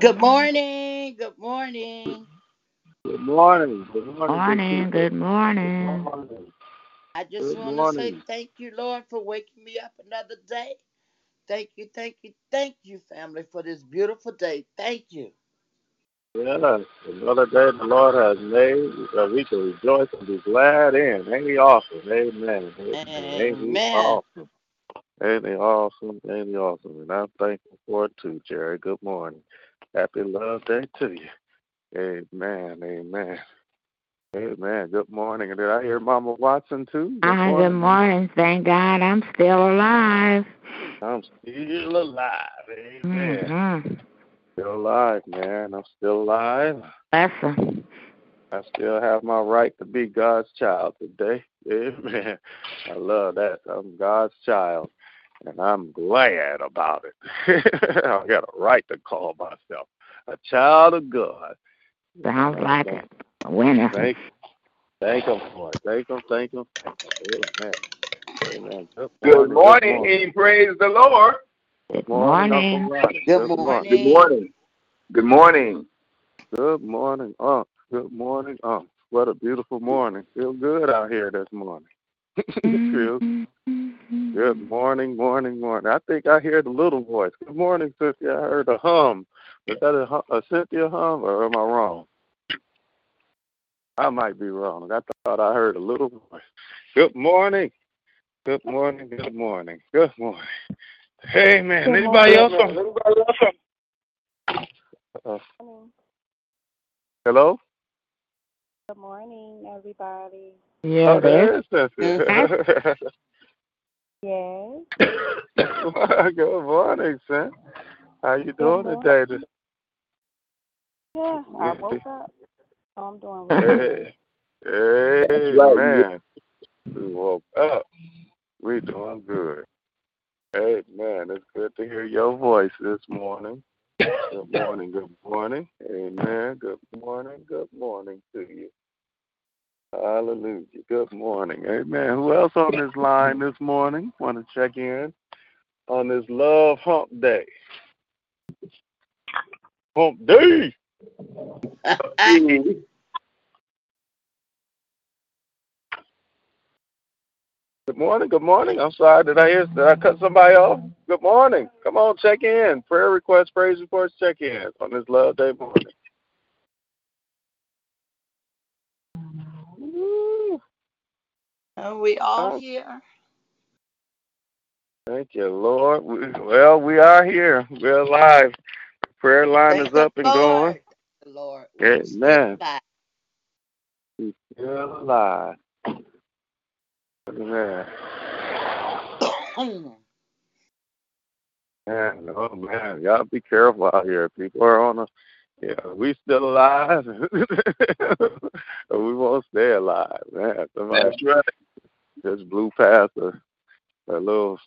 Good morning. Good morning. Good morning. Good morning. Morning, good morning. I just Good want to say thank you, Lord, for waking me up another day. Thank you, thank you, thank you, family, for this beautiful day. Thank you. Yes, another day the Lord has made that we can rejoice and be glad in. Ain't he awesome? Amen. Amen. Ain't he awesome? Ain't he awesome? Ain't he awesome? And I'm thankful for it too, Jerry. Good morning. Happy love day to you. Amen. Amen. Amen. Good morning. Did I hear Mama Watson too? Good Hi, good morning. morning. Thank God I'm still alive. I'm still alive. Amen. Mm-hmm. Still alive, man. I'm still alive. Blessing. I still have my right to be God's child today. Amen. I love that. I'm God's child, and I'm glad about it. I got a right to call myself a child of God. Sounds And like it. A winner. thank, thank Him for it. Thank Him, thank Him. Amen. Amen. Good Good morning. Good morning morning. and praise the Lord. Good Morning, Good morning. Good Good morning. Good morning. morning. Good morning. Good morning, Unc. Good morning, Unc. What a beautiful morning. Feel good out here this morning. Feels mm-hmm. Good morning, morning, morning. I think I hear the little voice. Good morning, Cynthia. I heard a hum. Was that a, hum, a Cynthia hum, or am I wrong? I might be wrong. I thought I heard a little voice. Good morning. Good morning. Good morning. Good morning. Hey, man. Anybody else? On? Uh, hello? Good morning, everybody. Yeah, Oh, there's there is Cynthia. Yes. Good morning, son. How you doing today? Yeah, I woke up. So I'm doing well. Hey, hey, That's right. man. We woke up. We doing good. Hey, man, it's good to hear your voice this morning. Good morning, good morning. Amen. Good morning, good morning to you. Hallelujah. Good morning. Amen. Who else on this line this morning? Want to check in on this love hump day? Hump day. Good morning. Good morning. I'm sorry. Did I hear? Did I cut somebody off? Good morning. Come on, check in. Prayer requests, praise reports, check in on this Love Day morning. Are we all Oh. here? Thank you, Lord. We, well, we are here. We're alive. Prayer line Thank is up and going. Lord. The Lord. We're still Amen. alive. We're still alive. Amen. Man, oh man, y'all be careful out here. People are on a, yeah, we still alive. we won't stay alive, man. Somebody That's right. just blew past a, a little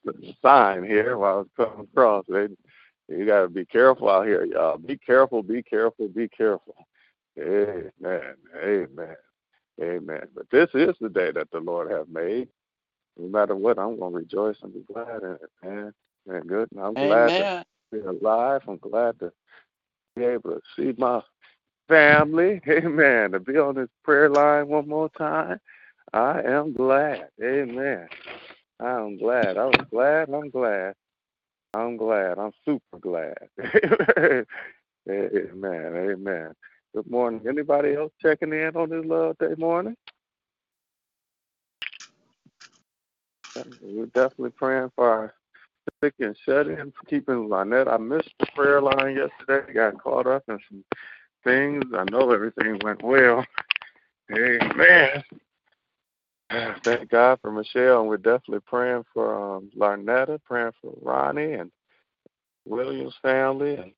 sign here while I was coming across. They, you got to be careful out here, y'all. Be careful, be careful, be careful. Amen, amen, amen. But this is the day that the Lord have made. No matter what, I'm going to rejoice and be glad in it, man. Man, good. And I'm glad to be alive. I'm glad to be able to see my family. Amen. To be on this prayer line one more time. I am glad. Amen. I'm glad. I was glad. I'm glad. I'm glad. I'm super glad. amen. Amen. Good morning. Anybody else checking in on this Love Day morning? We're definitely praying for our sick and shut in, keeping Lynette. I missed the prayer line yesterday. Got caught up in some things. I know everything went well. Amen. Thank God for Michelle, and we're definitely praying for um, Larnetta, praying for Ronnie and Williams family, and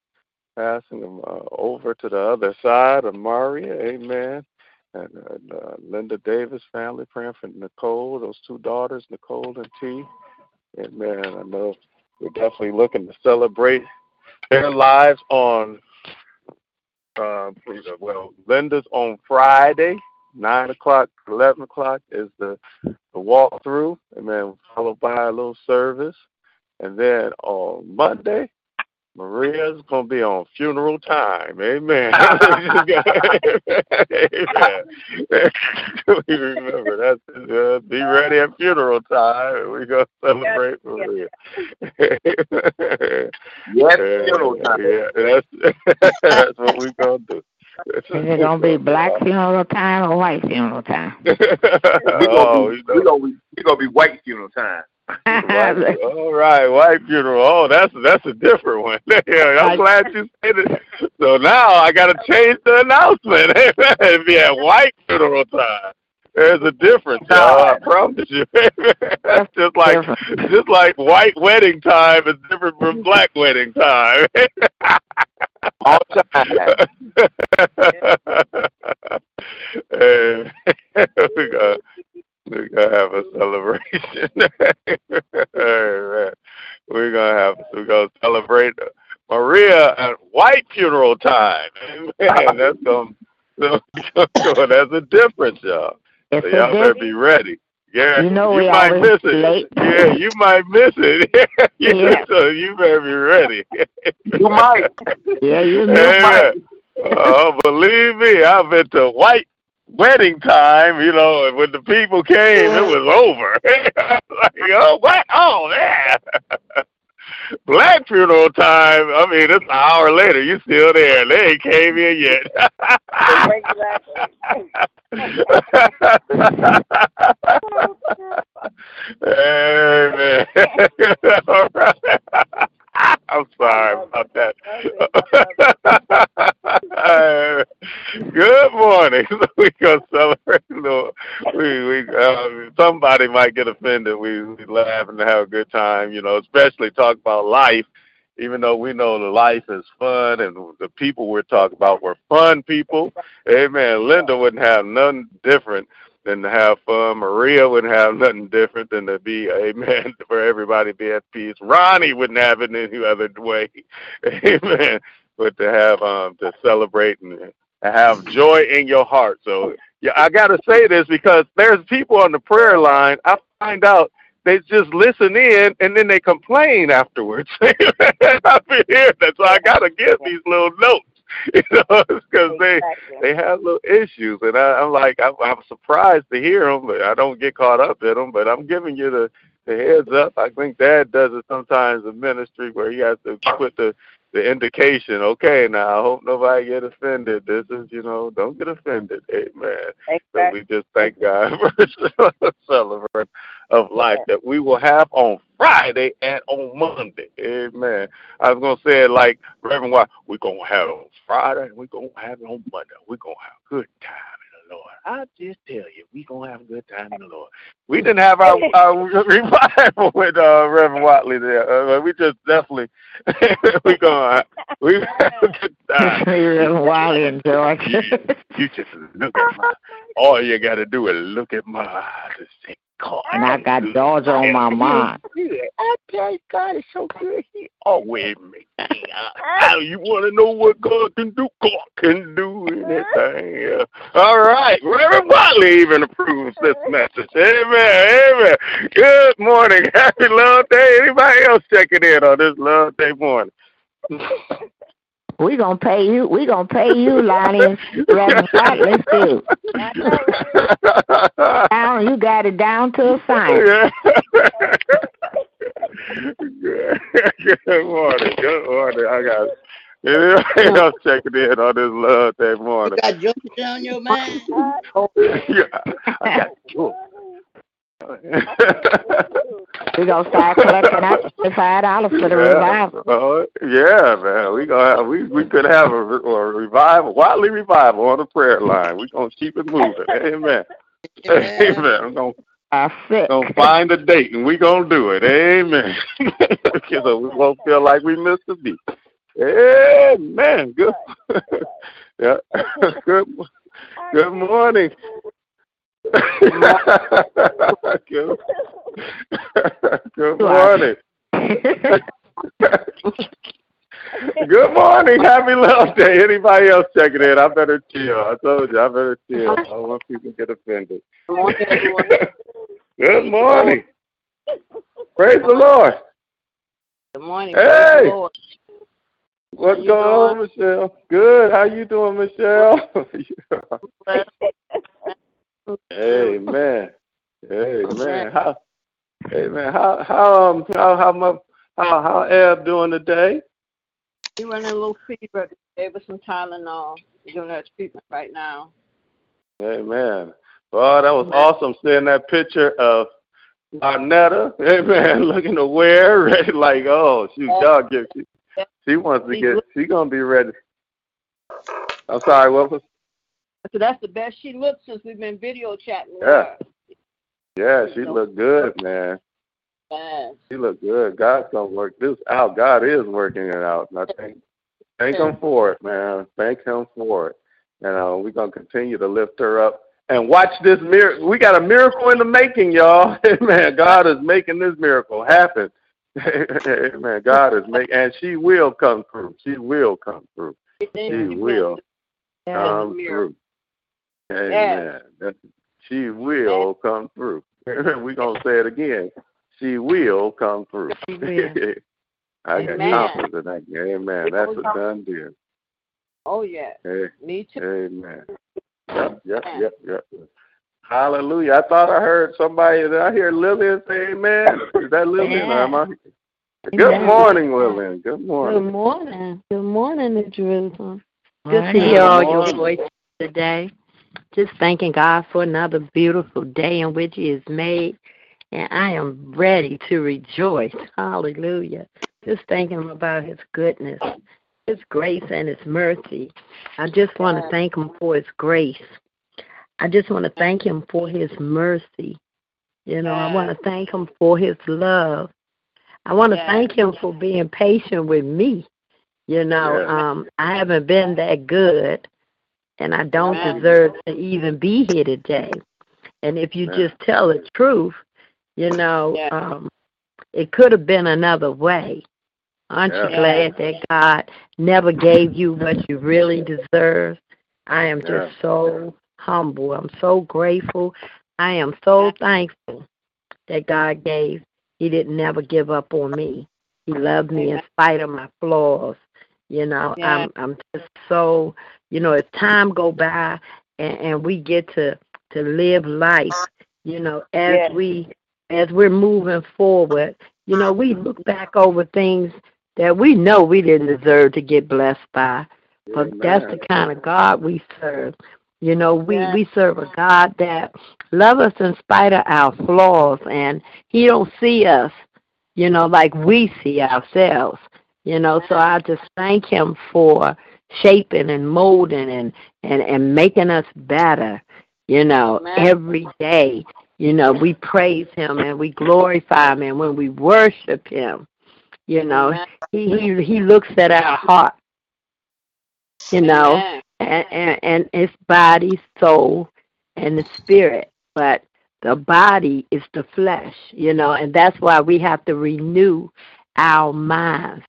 passing them uh, over to the other side of Maria. Amen. And uh, uh, Linda Davis family, praying for Nicole, those two daughters, Nicole and T. Amen. I know we're definitely looking to celebrate their lives on, uh, well, Linda's on Friday, 9 o'clock, 11 o'clock is the, the walkthrough, and then followed by a little service. And then on Monday, Maria's going to be on funeral time. Amen. Amen. we remember that's uh, be ready at funeral time. We're going to celebrate Maria. Yes, funeral time. Yeah, that's, that's what we're going to do. Is it gonna be black funeral time or white funeral time? We're oh, gonna be, oh, we gonna be, we gonna be white funeral time. White, all right, white funeral. Oh, that's that's a different one. yeah, I'm glad you said it. So now I got to change the announcement. It'd be at white funeral time. There's a difference, y'all. I promise you. that's just like just like white wedding time is different from black wedding time. All time. We got we're gonna have a celebration. We're gonna have we're gonna celebrate Maria at white funeral time. Amen. That's gonna, that's a difference, y'all. It's So y'all better be ready. Yeah, You know we might miss it. late. Yeah, you might miss it. yeah, Yeah. So you better be ready. You might. Yeah, you know. Amen. Oh, believe me, I've been to white wedding time. You know, and when the people came, it was over. like, oh, what? Oh, man. Black funeral time. I mean, it's an hour later. You still there? They ain't came in yet. Amen. All right. I'm sorry about that. Good morning. we gonna celebrate. We we uh, somebody might get offended. We we laugh and have a good time. You know, especially talk about life. Even though we know the life is fun and the people we're talking about were fun people. Amen. Linda wouldn't have nothing different than to have fun. Maria wouldn't have nothing different than to be, amen, for everybody to be at peace. Ronnie wouldn't have it any other way. Amen. but to have um to celebrate and have joy in your heart. So yeah, I gotta say this because there's people on the prayer line. I find out they just listen in and then they complain afterwards. I've been hearing that, so I gotta get these little notes. You know, because they they have little issues, and I, I'm like I'm, I'm surprised to hear them, but I don't get caught up in them. But I'm giving you the the heads up. I think Dad does it sometimes in ministry where he has to put the the indication. Okay, now I hope nobody get offended. This is, you know, don't get offended. Amen. Exactly. So we just thank God for the celebration of life that we will have on Friday and on Monday. Amen. I was gonna say it like Reverend White, we're gonna have it on Friday and we're gonna have it on Monday. We're gonna have a good time Lord. I just tell you, we're gonna have a good time in the Lord. We didn't have our, our revival with uh, Reverend Watley there. Uh, we just definitely we gonna we have a good time. Reverend Watley and George. you, you just look at my all you gotta do is look at my eyes and say, God. And I got dogs on my mind. I tell God is so good. He always makes me. How you want to know what God can do? God can do anything. Yeah. All right. Reverend Watley even approves this message. Amen. Amen. Good morning. Happy love day. Anybody else checking in on this love day morning? We gonna pay you. We gonna pay you, Lonnie. Reverend Watley too. Down, you got it down to a science. Good morning. Good morning. I got Anybody else checking in on this love day morning? You got Georgia on your mind? yeah, I got Georgia. We gonna start collecting to five dollars for the revival. Oh, yeah, man. We gonna have, we we could have a, a revival, Watley revival on the prayer line. We gonna keep it moving. Amen. Amen. I'm gonna it. gonna find a date and we gonna do it. Amen. so we won't feel like we missed a beat. Amen. Good. yeah. Good. Good morning. Good. Good morning. Good morning. Happy Love Day. Anybody else checking in? I better chill. I told you, I better chill. I don't want people to get offended. Good morning. Praise the Lord. Good morning. Hey. What's going on, Michelle? Good. How you doing, Michelle? Amen. Amen. How? Amen. How? How? Um. How? How much? How? How? Eb doing today? You running a little fever. Gave us some Tylenol. We're doing that treatment right now. Amen. Well, that was awesome seeing that picture of Arnetta. Amen. Looking to wear, ready, like, oh, shoot, y'all give. She, she wants to get. She gonna be ready. I'm sorry. What was? So that's the best she looked since we've been video chatting. with Yeah. her. Yeah, she looked good, man. She looked good. God's gonna work this out. God is working it out. And I thank thank him for it, man. Thank him for it. And uh, we're gonna continue to lift her up and watch this miracle. We got a miracle in the making, y'all. man, God is making this miracle happen. man, God is making, and she will come through. She will come through. She will come through. Amen. That- She will come through. We're gonna say it again. She will come through. She will. I got Amen. confidence in that. Amen. That's a done deal. Oh yeah. Eh, hey, Me too. amen. Yep, yep, yep, yep. Hallelujah. I thought I heard somebody. Did I hear Lillian say amen? Is that Lillian? or am I? Good Amen. morning, Lillian. Good morning. Good morning. morning. Good morning, Jerusalem. Good to hear all your voices today. Just thanking God for another beautiful day in which He has made. And I am ready to rejoice. Hallelujah. Just thanking Him about His goodness, His grace, and His mercy. I just want to thank Him for His grace. I just want to thank Him for His mercy. You know, I want to thank Him for His love. I want to thank Him for being patient with me. You know, um, I haven't been that good, and I don't Amen. deserve to even be here today. And if you Amen. just tell the truth, you know, Yeah. um, it could have been another way. Aren't Yeah. you glad that God never gave you what you really deserve? I am Yeah. just so humble. I'm so grateful. I am so thankful that God gave. He didn't never give up on me. He loved me in spite of my flaws. You know. I'm I'm just so you know, as time go by and, and we get to to live life, you know, as Yes. we as we're moving forward, you know, we look back over things that we know we didn't deserve to get blessed by. But that's the kind of God we serve. You know, we Yeah. we serve a God that love us in spite of our flaws, and He don't see us, you know, like we see ourselves. You know, so I just thank Him for shaping and molding and and and making us better. You know, Amen. every day. You know, we praise Him and we glorify Him, and when we worship Him, you know, Amen. He He He looks at our heart. You know, Amen. and, and, and it's body, soul, and the spirit. But the body is the flesh, you know, and that's why we have to renew our minds.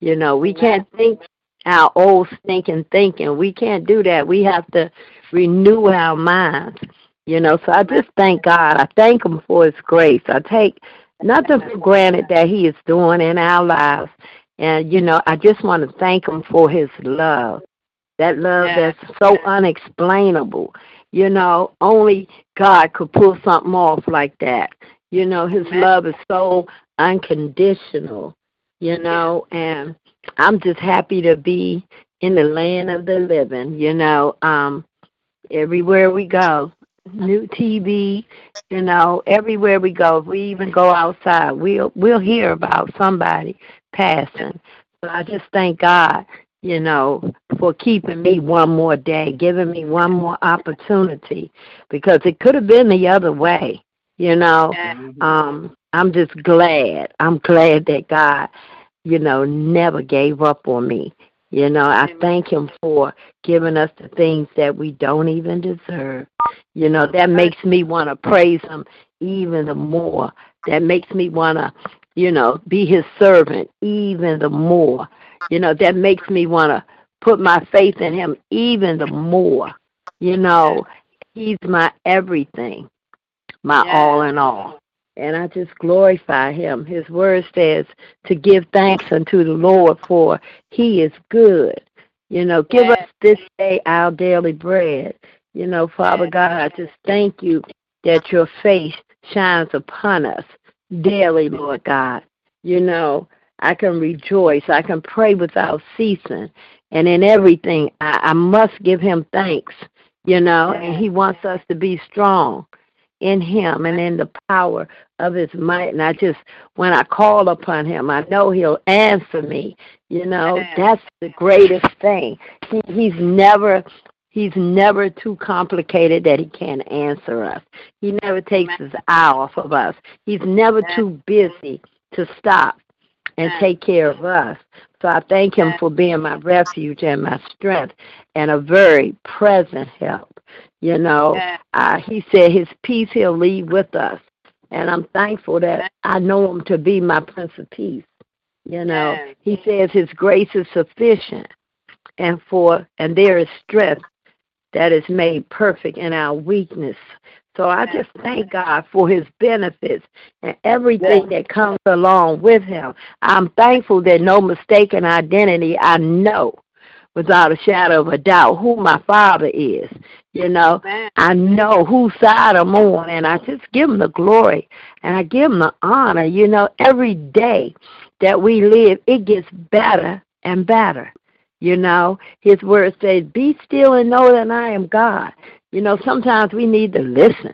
You know, we can't think our old stinking thinking. We can't do that. We have to renew our minds. You know, so I just thank God. I thank Him for His grace. I take nothing for granted that He is doing in our lives. And, you know, I just want to thank Him for His love. That love Yeah. that's so unexplainable. You know, only God could pull something off like that. You know, His love is so unconditional, you know, and I'm just happy to be in the land of the living, you know. Um everywhere we go, new TV, you know, everywhere we go, if we even go outside, we'll we'll hear about somebody passing. So I just thank God, you know, for keeping me one more day, giving me one more opportunity because it could have been the other way, you know. Um I'm just glad. I'm glad that God, you know, never gave up on me. You know, I thank him for giving us the things that we don't even deserve. You know, that makes me want to praise him even the more. That makes me want to, you know, be his servant even the more. You know, that makes me want to put my faith in him even the more. You know, he's my everything, my all in all. And I just glorify him. His word says to give thanks unto the Lord for he is good. You know, give Yeah. us this day our daily bread. You know, Father Yeah. God, I just thank you that your face shines upon us daily, Lord God. You know, I can rejoice. I can pray without ceasing. And in everything, I, I must give him thanks, you know, and he wants us to be strong in him and in the power of his might. And I just, when I call upon him, I know he'll answer me. You know, that's the greatest thing. He, he's never. He's never too complicated that he can't answer us. He never takes his eye off of us. He's never too busy to stop and take care of us. So I thank him for being my refuge and my strength and a very present help. You know, uh, he said his peace he'll leave with us. And I'm thankful that I know him to be my Prince of Peace. You know, he says his grace is sufficient and for and there is strength that is made perfect in our weakness. So I just thank God for his benefits and everything that comes along with him. I'm thankful that no mistaken identity, I know without a shadow of a doubt who my father is. You know, I know whose side I'm on, and I just give him the glory and I give him the honor. You know, every day that we live, it gets better and better. You know, his word says, Be still and know that I am God. You know, sometimes we need to listen.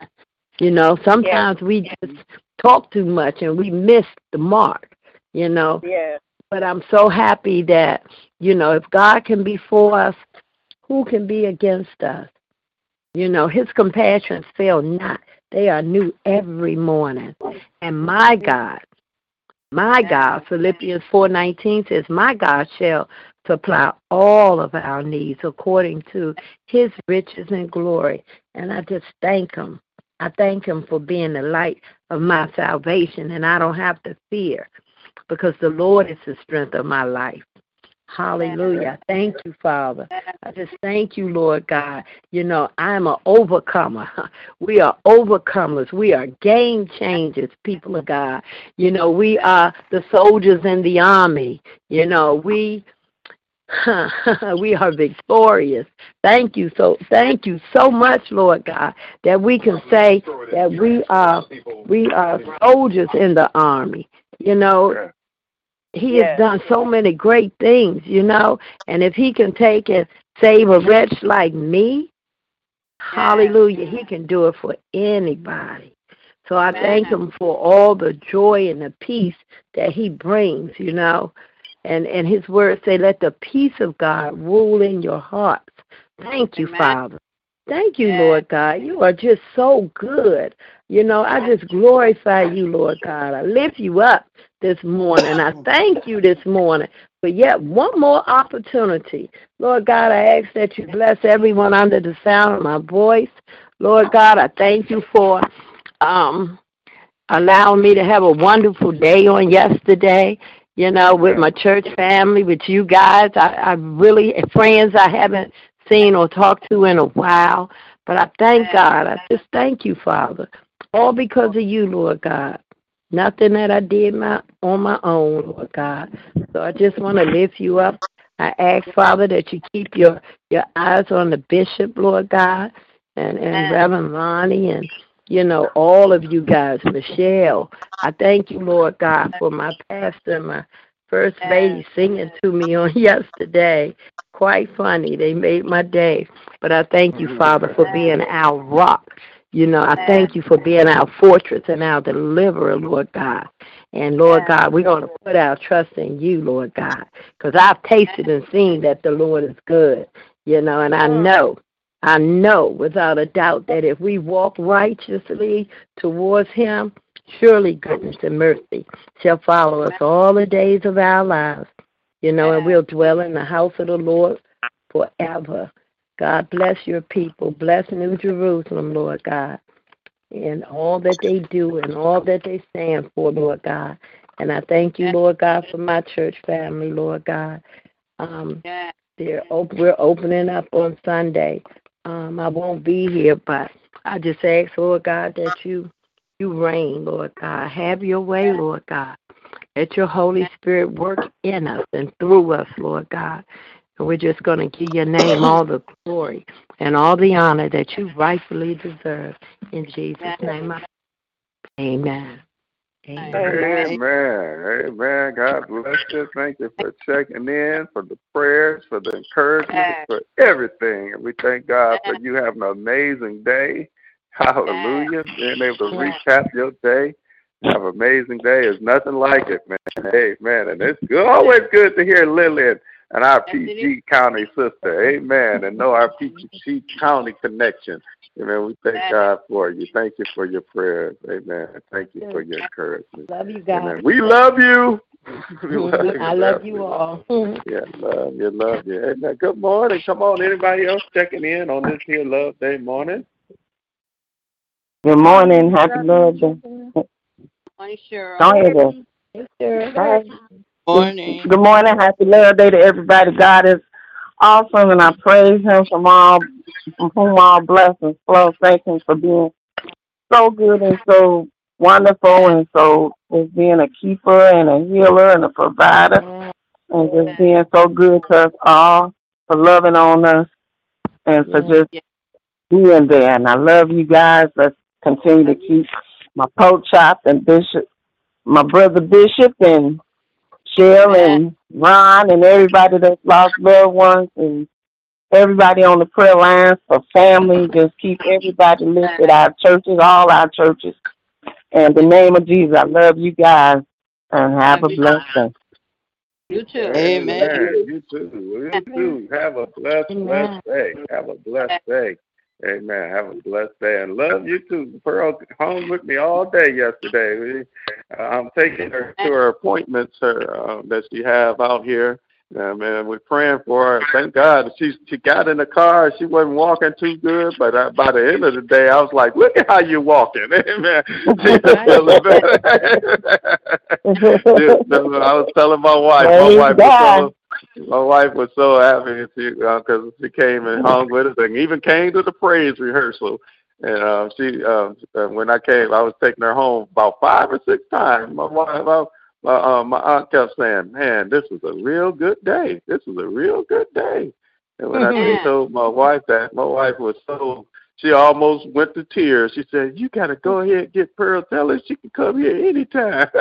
You know, sometimes we just talk too much and we miss the mark, you know. Yeah. But I'm so happy that, you know, if God can be for us, who can be against us? You know, his compassions fail not. They are new every morning. And my God, my God, Philippians 4:19 says, "My God shall supply all of our needs according to his riches and glory." And I just thank him. I thank him for being the light of my salvation and I don't have to fear. because the Lord is the strength of my life. Hallelujah. Thank you, Father. I just thank you, Lord God. You know, I'm an overcomer. We are overcomers. We are game changers, people of God. You know, we are the soldiers in the army. You know, we we are victorious. Thank you so thank you so much, Lord God, that we can say that we are we are soldiers in the army. You know, he has done so many great things, you know, and if he can take and save a wretch like me, hallelujah, he can do it for anybody. So I thank him for all the joy and the peace that he brings, you know. And and his words say, Let the peace of God rule in your hearts. Thank you, Father. Thank you, Lord God. You are just so good. You know, I just glorify you, Lord God. I lift you up this morning. I thank you this morning for yet one more opportunity. Lord God, I ask that you bless everyone under the sound of my voice. Lord God, I thank you for um allowing me to have a wonderful day on yesterday you know, with my church family, with you guys. I, I really friends I haven't seen or talked to in a while. But I thank God. I just thank you, Father. All because of you, Lord God. Nothing that I did my on my own, Lord God. So I just want to lift you up. I ask, Father, that you keep your your eyes on the bishop, Lord God, and and Reverend Lonnie and you know, all of you guys, Michelle. I thank you, Lord God, for my pastor my first lady singing to me on yesterday. Quite funny. They made my day. But I thank you, mm-hmm. Father, for being our rock. You know, I thank you for being our fortress and our deliverer, Lord God. And Lord God, we're going to put our trust in you, Lord God, because I've tasted and seen that the Lord is good, you know, and I know I know without a doubt that if we walk righteously towards Him, surely goodness and mercy shall follow us all the days of our lives. You know, and we'll dwell in the house of the Lord forever. God bless your people. Bless New Jerusalem, Lord God, and all that they do and all that they stand for, Lord God. And I thank you, Lord God, for my church family, Lord God. Um, they're op- we're opening up on Sunday um, I won't be here, but I just ask, Lord God, that you you reign, Lord God. Have your way, Lord God. Let your Holy Spirit work in us and through us, Lord God. And we're just going to give your name all the glory and all the honor that you rightfully deserve. In Jesus' name, I Amen. Amen. Amen. Amen. God bless you. Thank you for checking in, for the prayers, for the encouragement, for everything. And we thank God for you having an amazing day. Hallelujah. Being able to recap your day. Have an amazing day. There's nothing like it, man. Amen. And it's good, always good to hear Lillian and our PG County sister. Amen. And know our PG County connection. Amen. We thank God for you. Thank you for your prayers. Amen. Thank you for your encouragement. Love you guys. Amen. We love you. we love you. I love you all. yeah, love you, love you. Amen. Good morning. Come on, anybody else checking in on this here Love Day morning? Good morning. Happy Love Day. Morning, Cheryl. Don't hear Sure. Hi. Morning. Good morning. Happy Love Day to everybody. God is awesome, and I praise Him from all from whom all blessings flow. Thank Him for being so good and so wonderful, and so as being a keeper and a healer and a provider, and just being so good to us all for loving on us and for just being there. And I love you guys. Let's continue to keep my pork chop and Bishop, my brother Bishop, and Shell and Ron and everybody that's lost loved ones and everybody on the prayer lines for family. Just keep everybody lifted. Our churches, all our churches. In the name of Jesus, I love you guys and have a blessed day. You too. Amen. You too. You too. Have a blessed, blessed day. Have a blessed day. Amen. Have a blessed day and love you too. Pearl home with me all day yesterday. We, uh, I'm taking her to her appointments her, uh, that she have out here Yeah, man, we're praying for her. Thank God she she got in the car. She wasn't walking too good, but uh, by the end of the day, I was like, "Look at how you're walking, man." She's feeling better. I was telling my wife. My wife was so my wife was so happy because uh, she came and hung with us, and even came to the praise rehearsal. And uh, she, uh, when I came, I was taking her home about five or six times. My wife, my uh, my aunt kept saying, "Man, this is a real good day. This is a real good day." And when. I told my wife that, my wife was so she almost went to tears. She said, "You got to go ahead and get Pearl. Tell her she can come here anytime."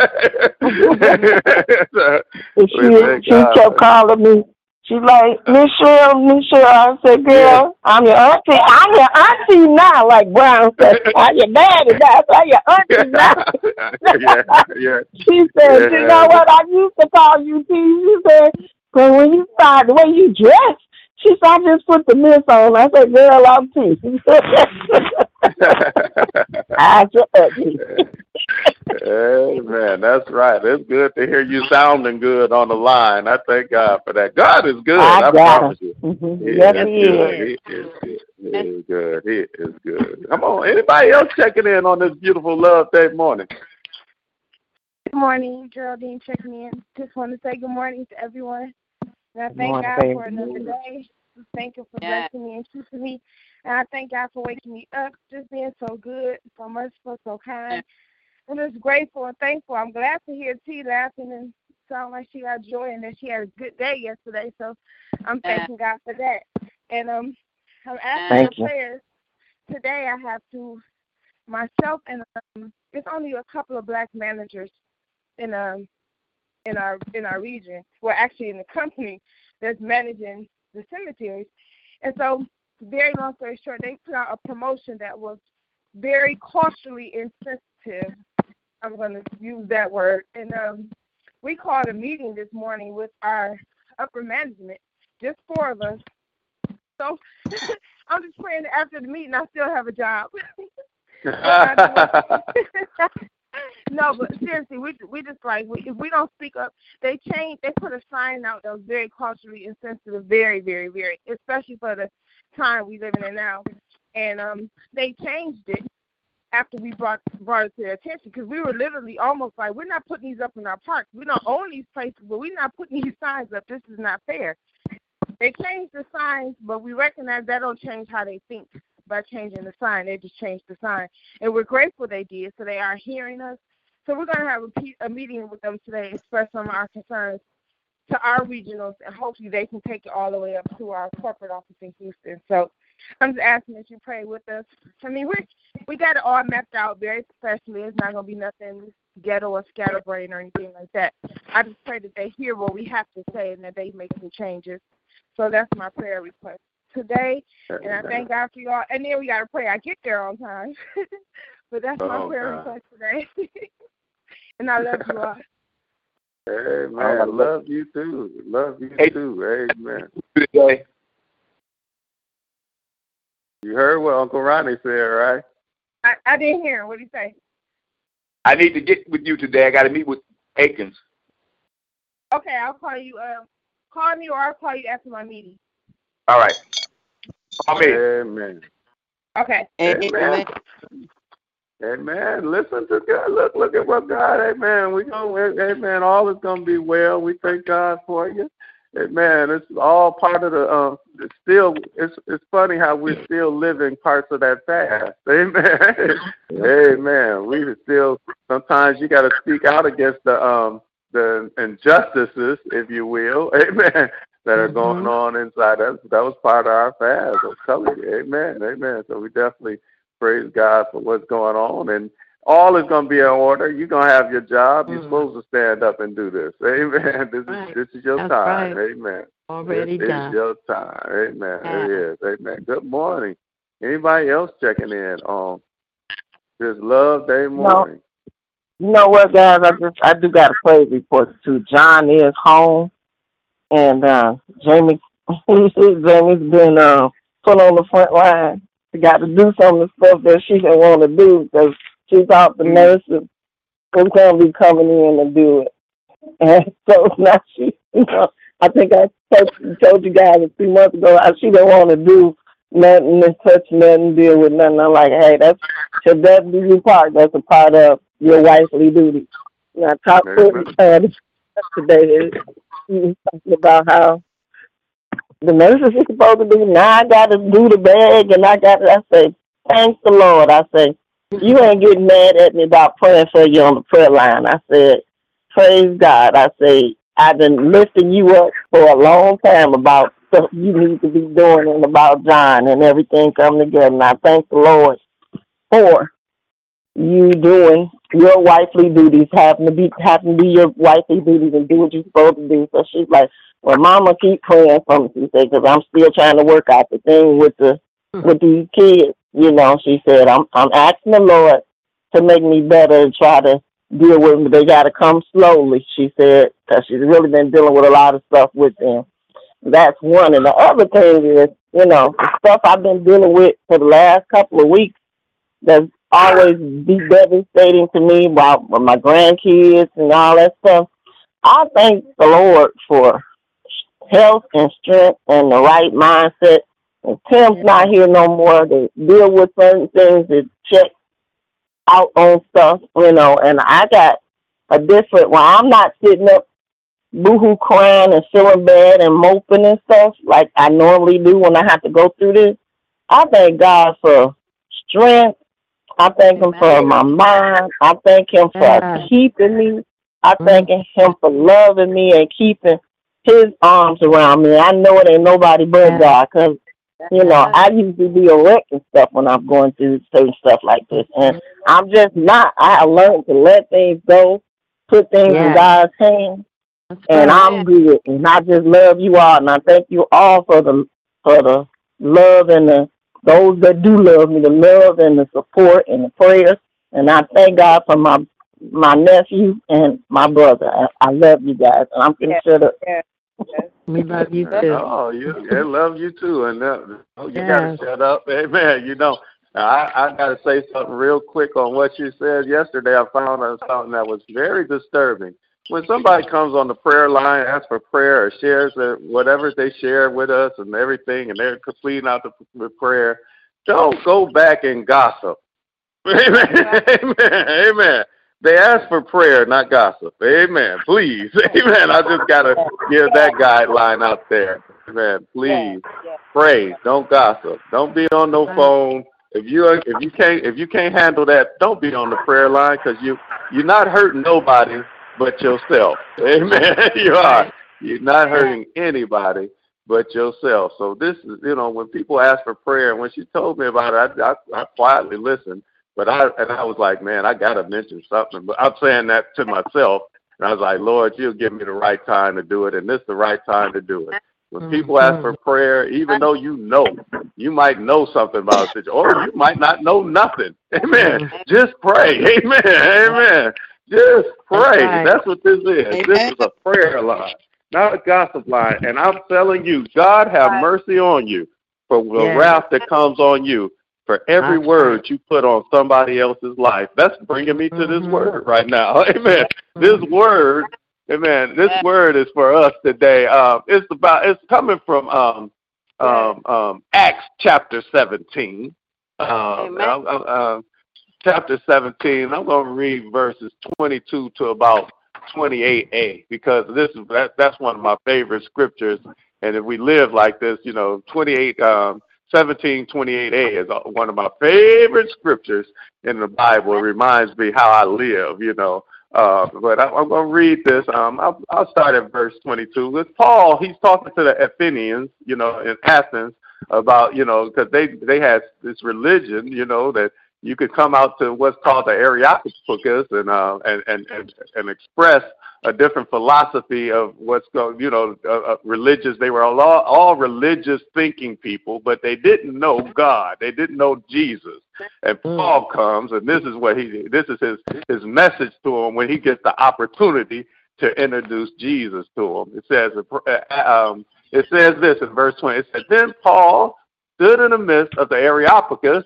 so, she she kept calling me She like, Miss Cheryl. I said, girl, I'm your auntie. I'm your auntie now. Like Brown said, I'm your daddy now. So I'm your auntie now. yeah, yeah. She said, yeah. you know what? I used to call you T. She said, because when you started, the way you dress, she said, I just put the miss on. I said, girl, I'm T. I your auntie. Amen. That's right. It's good to hear you sounding good on the line. I thank God for that. God is good. I, I promise you. Mm-hmm. He yes, He is. He is good. He is good. He is good. Come on. Anybody else checking in on this beautiful Love Day morning? Good morning, Geraldine checking in. Just want to say good morning to everyone. And I thank morning, God baby. for another day. Thank you for blessing me and keeping me. And I thank God for waking me up, just being so good, so merciful, so kind. I'm just grateful and thankful. I'm glad to hear T laughing and sound like she got joy and that she had a good day yesterday. So I'm thanking God for that. And um, I'm asking Thank for prayers. Today I have to myself and um, it's only a couple of black managers in um in our in our region. Well, actually in the company that's managing the cemeteries. And so, very long story short, they put out a promotion that was very culturally insensitive I'm going to use that word. And um, we called a meeting this morning with our upper management, just four of us. So I'm just praying that after the meeting, I still have a job. no, but seriously, we we just like we, if we don't speak up, they change. They put a sign out that was very culturally insensitive, very, very, very, especially for the time we living in now. And um, they changed it after we brought brought it to their attention because we were literally almost like we're not putting these up in our parks. We don't own these places, but we're not putting these signs up. This is not fair. They changed the signs, but we recognize that don't change how they think by changing the sign. They just changed the sign, and we're grateful they did. So they are hearing us. So we're going to have a, a meeting with them today, express some of our concerns to our regionals, and hopefully they can take it all the way up to our corporate office in Houston. So I'm just asking that you pray with us. I mean, we we got it all mapped out very professionally. It's not gonna be nothing ghetto or scatterbrain or anything like that. I just pray that they hear what we have to say and that they make some changes. So that's my prayer request today. And I thank God for y'all. And then we gotta pray I get there on time. but that's my Oh, prayer God. request today. and I love you all. Amen. I love you too. Love you Hey. too. Amen. Today. You heard what Uncle Ronnie said, right? I, I didn't hear. What did he say? I need to get with you today. I got to meet with Akins. Okay, I'll call you. Uh, call me or I'll call you after my meeting. All right. Call me. Amen. Okay. Amen. Amen. Listen to God. Look, look at what God. Amen. We going Amen. All is gonna be well. We thank God for you. Amen. It's all part of the. Um, it's still. It's it's funny how we're still living parts of that fast. Amen. Amen. We still. Sometimes you got to speak out against the um the injustices, if you will. Amen. That are going mm-hmm. on inside us. That was part of our fast. I'm telling you. Amen. Amen. So we definitely praise God for what's going on. And all is going to be in order. You're going to have your job. You're mm. supposed to stand up and do this. Amen. This Right. is this is your That's time. right. Amen. Already this done. is your time. Amen. Yeah. It is. Amen. Good morning. Anybody else checking in on this Love Day morning? You know what, guys? I just I do got a praise report too. John is home, and uh Jamie Jamie's been uh put on the front line. She got to do some of the stuff that she didn't want to do because she thought the nurses was going to be coming in to do it. And so now she, you know, I think I told, told you guys a few months ago. I, she don't want to do nothing and touch nothing, deal with nothing. I'm like, hey, that's should that be your part? That's a part of your wifely duty. And I talked to her today. He was talking about how the nurses are supposed to do. Now I got to do the bag, and I got. I say, thanks the Lord. I say, you ain't getting mad at me about praying for you on the prayer line. I said, praise God. I say, I've been lifting you up for a long time about stuff you need to be doing and about John and everything come together. And I thank the Lord for you doing your wifely duties, having to be having to be your wifely duties and do what you're supposed to do. So she's like, "Well, Mama, keep praying for me." She said, "Because I'm still trying to work out the thing with the hmm. with these kids." You know, she said, "I'm I'm asking the Lord to make me better and try to deal with them. They got to come slowly." She said, "Because she's really been dealing with a lot of stuff with them." That's one. And the other thing is, you know, the stuff I've been dealing with for the last couple of weeks that's always be devastating to me about my grandkids and all that stuff. I thank the Lord for health and strength and the right mindset. And Tim's not here no more to deal with certain things to check out on stuff, you know, and I got a different well, I'm not sitting up boohoo crying and feeling bad and moping and stuff like I normally do when I have to go through this. I thank God for strength. I thank Him for my mind. I thank Him for keeping me. I mm. thank Him for loving me and keeping His arms around me. I know it ain't nobody but God because, you know, I used to be a wreck and stuff when I'm going through certain stuff like this. And mm. I'm just not. I learned to let things go, put things in God's hands and I'm good. And I just love you all, and I thank you all for the for the love and the those that do love me, the love and the support and the prayers. And I thank God for my my nephew and my brother. I, I love you guys, and I'm gonna shut up. We love you too. Oh, you, they love you too, and uh, oh, you Yes. gotta shut up, amen. You know, I I gotta say something real quick on what you said yesterday. I found out something that was very disturbing. When somebody comes on the prayer line, asks for prayer, or shares their, whatever they share with us and everything, and they're completing out the, the prayer, don't go back and gossip. Amen. Amen. Amen. They ask for prayer, not gossip. Amen. Please. Amen. I just gotta give that guideline out there. Amen. Please pray. Don't gossip. Don't be on no phone. If you if you can't if you can't handle that, don't be on the prayer line because you you're not hurting nobody but yourself. Amen. you are. You're not hurting anybody but yourself. So this is you know when people ask for prayer, and when she told me about it, I, I, I quietly listened. But I and I was like, man, I gotta mention something. But I'm saying that to myself, and I was like, Lord, you'll give me the right time to do it, and this is the right time to do it. When people ask for mm-hmm. prayer, even though you know, you might know something about it, or you might not know nothing. Amen. Mm-hmm. Just pray. Amen. Amen. Just pray. right. That's what this is. This is a prayer line, not a gossip line. And I'm telling you, God have mercy on you for the wrath that comes on you for every That's word you put on somebody else's life. That's bringing me to this Mhm. word right now. Amen. This word, amen. This word is for us today. Um, it's about. It's coming from um, um, um, Acts chapter 17. Um, Amen. I'm- I'm, um, chapter 17. I'm going to read verses 22 to about 28a because this is that, that's one of my favorite scriptures. And if we live like this, you know, 28, um, 17, 28a is one of my favorite scriptures in the Bible. It reminds me how I live, you know. Uh, but I, I'm going to read this. Um, I'll, I'll start at verse 22. With Paul, he's talking to the Athenians, you know, in Athens about, you know, because they they had this religion, you know, that you could come out to what's called the Areopagus and uh, and, and and and express a different philosophy of what's going, you know, uh, uh, religious. They were all all religious thinking people, but they didn't know God. They didn't know Jesus. And Paul comes, and this is what he this is his his message to him when he gets the opportunity to introduce Jesus to him. It says uh, um, it says this in verse 20. It says, Then Paul stood in the midst of the Areopagus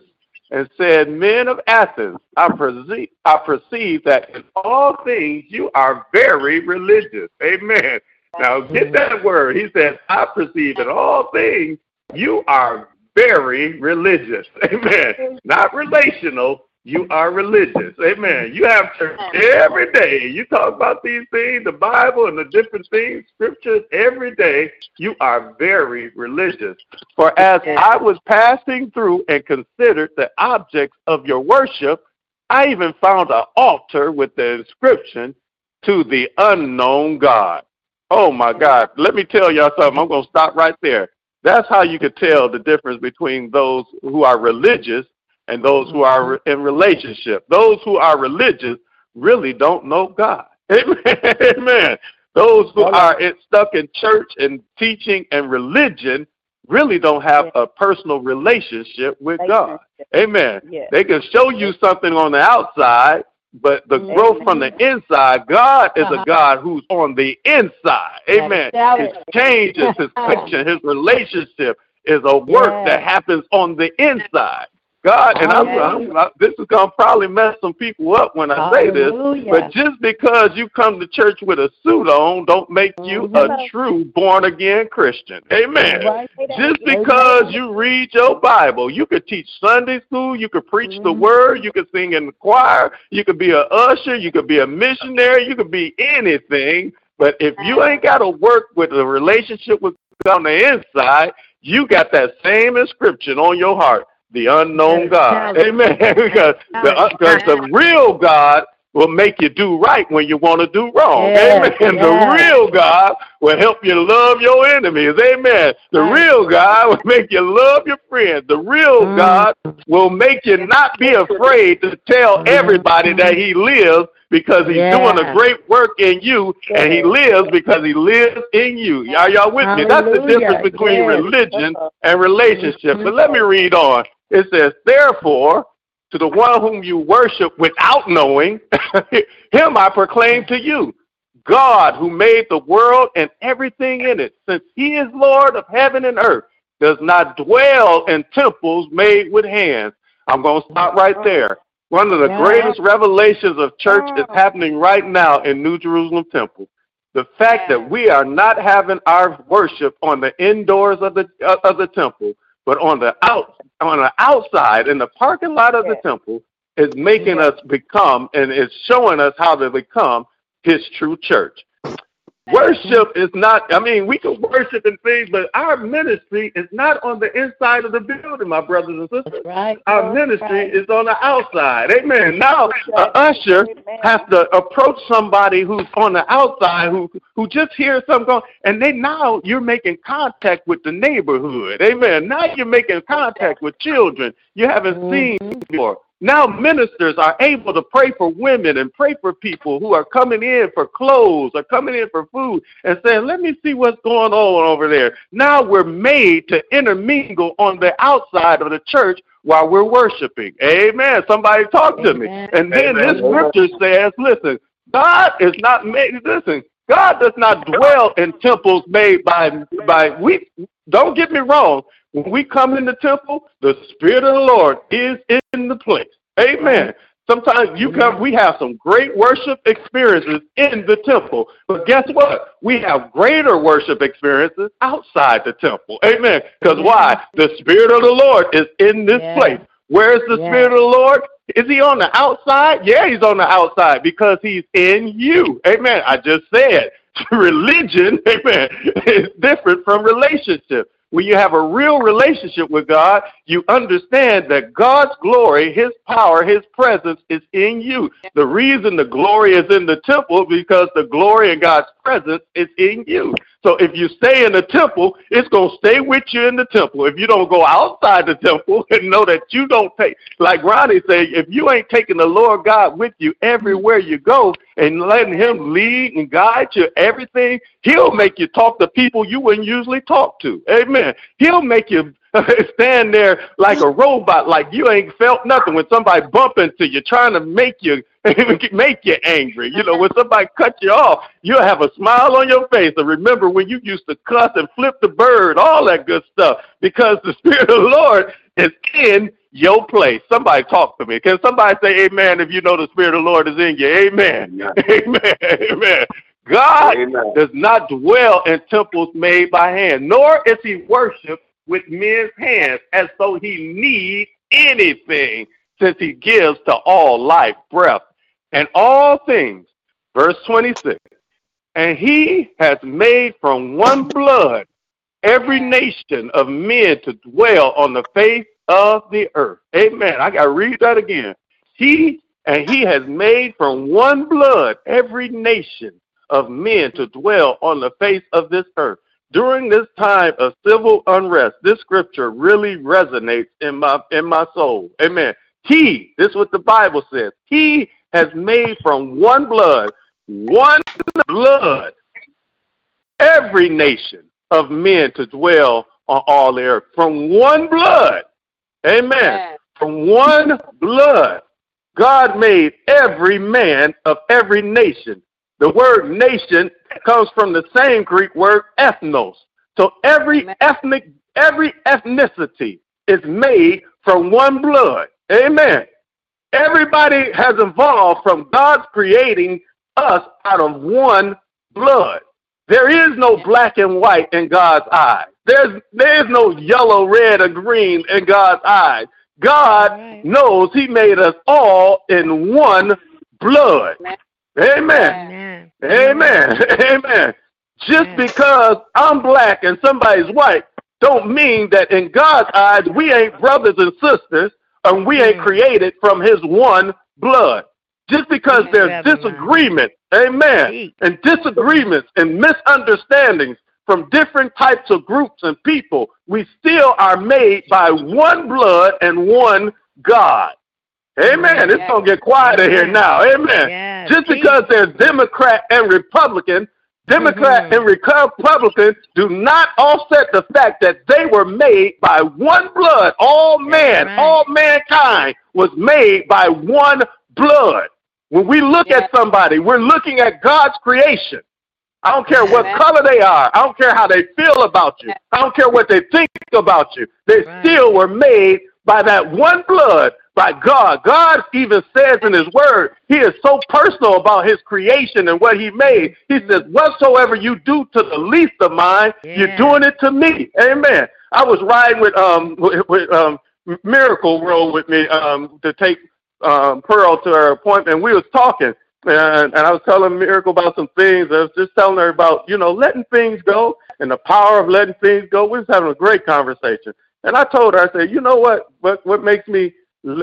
and said, Men of Athens, I perceive, I perceive that in all things you are very religious. Amen. Now get that word. He said, I perceive that in all things you are very religious. Amen. Not relational. You are religious. Amen. You have church every day. You talk about these things, the Bible and the different things, scriptures every day. You are very religious. For as I was passing through and considered the objects of your worship, I even found an altar with the inscription to the unknown God. Oh my God. Let me tell y'all something. I'm going to stop right there. That's how you could tell the difference between those who are religious and those who are in relationship. Those who are religious really don't know God. Amen. Amen. Those who are stuck in church and teaching and religion really don't have a personal relationship with God. Amen. They can show you something on the outside, but the growth from the inside, God is a God who's on the inside. Amen. His changes, his connection, his relationship is a work that happens on the inside. God, and I'm, I'm, i this is gonna probably mess some people up when I say this, but just because you come to church with a suit on, don't make you a true born again Christian. Amen. Just because you read your Bible, you could teach Sunday school, you could preach the word, you could sing in the choir, you could be a usher, you could be a missionary, you could be anything. But if you ain't got to work with a relationship with God on the inside, you got that same inscription on your heart the unknown God. Amen. because the, because uh, the real God will make you do right when you want to do wrong. Amen. The real God will help you love your enemies. Amen. The real God will make you love your friends. The real Mm. God will make you not be afraid to tell mm. everybody that He lives because He's doing a great work in you and He lives because He lives in you. Are y'all with me? That's the difference between Yes. religion uh-huh. and relationship. But let me mm-hmm. read on. It says, Therefore, to the one whom you worship without knowing, him I proclaim to you. God, who made the world and everything in it, since he is Lord of heaven and earth, does not dwell in temples made with hands. I'm going to stop right there. One of the Yeah. greatest revelations of church is happening right now in New Jerusalem Temple. The fact that we are not having our worship on the indoors of the uh, of the temple, but on the out on the outside in the parking lot of the temple is making us become and is showing us how to become his true church. Worship is not, I mean, we can worship and things, but our ministry is not on the inside of the building, my brothers and sisters. Right. Our ministry is on the outside. Amen. Now, an usher has to approach somebody who's on the outside who who just hears something going, and they now you're making contact with the neighborhood. Amen. Now you're making contact with children you haven't seen before. Now ministers are able to pray for women and pray for people who are coming in for clothes or coming in for food and saying, let me see what's going on over there. Now we're made to intermingle on the outside of the church while we're worshiping. Amen. Somebody talk to me. And then this scripture says, listen, God is not made, listen, God does not dwell in temples made by, by, we, don't get me wrong. When we come in the temple, the Spirit of the Lord is in the place. Amen. Sometimes you come, we have some great worship experiences in the temple. But guess what? We have greater worship experiences outside the temple. Amen. Because why? The Spirit of the Lord is in this place. Where's the Yeah. Spirit of the Lord? Is he on the outside? Yeah, he's on the outside because he's in you. Amen. I just said religion, amen, is different from relationship. When you have a real relationship with God, you understand that God's glory, His power, His presence is in you. The reason the glory is in the temple because the glory and God's presence is in you. So if you stay in the temple, it's going to stay with you in the temple. If you don't go outside the temple and know that you don't take, like Ronnie said, if you ain't taking the Lord God with you everywhere you go and letting Him lead and guide you everything, He'll make you talk to people you wouldn't usually talk to. Amen. He'll make you stand there like a robot, like you ain't felt nothing when somebody bump into you, trying to make you make you angry. You know, when somebody cut you off, you'll have a smile on your face. And remember when you used to cuss and flip the bird, all that good stuff, because the Spirit of the Lord is in your place. Somebody talk to me. Can somebody say amen if you know the Spirit of the Lord is in you? Amen. Amen. Amen. God does not dwell in temples made by hand, nor is he worshipped with men's hands as though he need anything, since he gives to all life, breath, and all things. Verse 26. And he has made from one blood every nation of men to dwell on the face of the earth. Amen. I got to read that again. He and he has made from one blood every nation of men to dwell on the face of this earth. During this time of civil unrest, this scripture really resonates in my in my soul. Amen. He, this is what the Bible says. He has made from one blood, one blood, every nation of men to dwell on all the earth. From one blood. Amen. From one blood. God made every man of every nation. The word nation comes from the same Greek word ethnos. So every ethnic, every ethnicity is made from one blood. Amen. Everybody has evolved from God's creating us out of one blood. There is no black and white in God's eyes. There's there's no yellow, red, or green in God's eyes. God right. knows He made us all in one blood. Amen. Amen. Amen. Amen. Just Amen. because I'm black and somebody's white don't mean that in God's eyes we ain't brothers and sisters and we ain't created from his one blood. Just because there's disagreement, amen, and disagreements and misunderstandings from different types of groups and people, we still are made by one blood and one God. Amen. It's going to get quieter here now. Amen. Just because there's Democrat and Republican, Democrat mm-hmm. and Republican do not offset the fact that they were made by one blood. All man, right. all mankind was made by one blood. When we look at somebody, we're looking at God's creation. I don't care what color they are. I don't care how they feel about you. I don't care what they think about you. They right. still were made by that one blood by God. God even says in his word, he is so personal about his creation and what he made. He says, whatsoever you do to the least of mine, yeah. you're doing it to me. Amen. I was riding with um with, um Miracle rode with me um to take um Pearl to her appointment. We was talking and, and I was telling Miracle about some things. I was just telling her about, you know, letting things go and the power of letting things go. We was having a great conversation. And I told her, I said, you know what, what, what makes me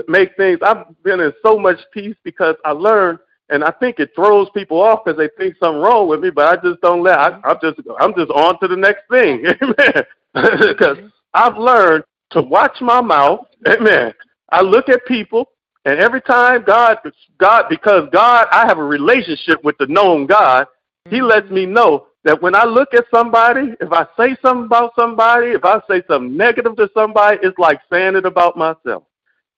make things. I've been in so much peace because I learned, and I think it throws people off because they think something wrong with me. But I just don't let. I, I'm just I'm just on to the next thing. Amen. Because I've learned to watch my mouth. Amen. I look at people, and every time God, God, because God, I have a relationship with the known God. He lets mm-hmm. me know that when I look at somebody, if I say something about somebody, if I say something negative to somebody, it's like saying it about myself.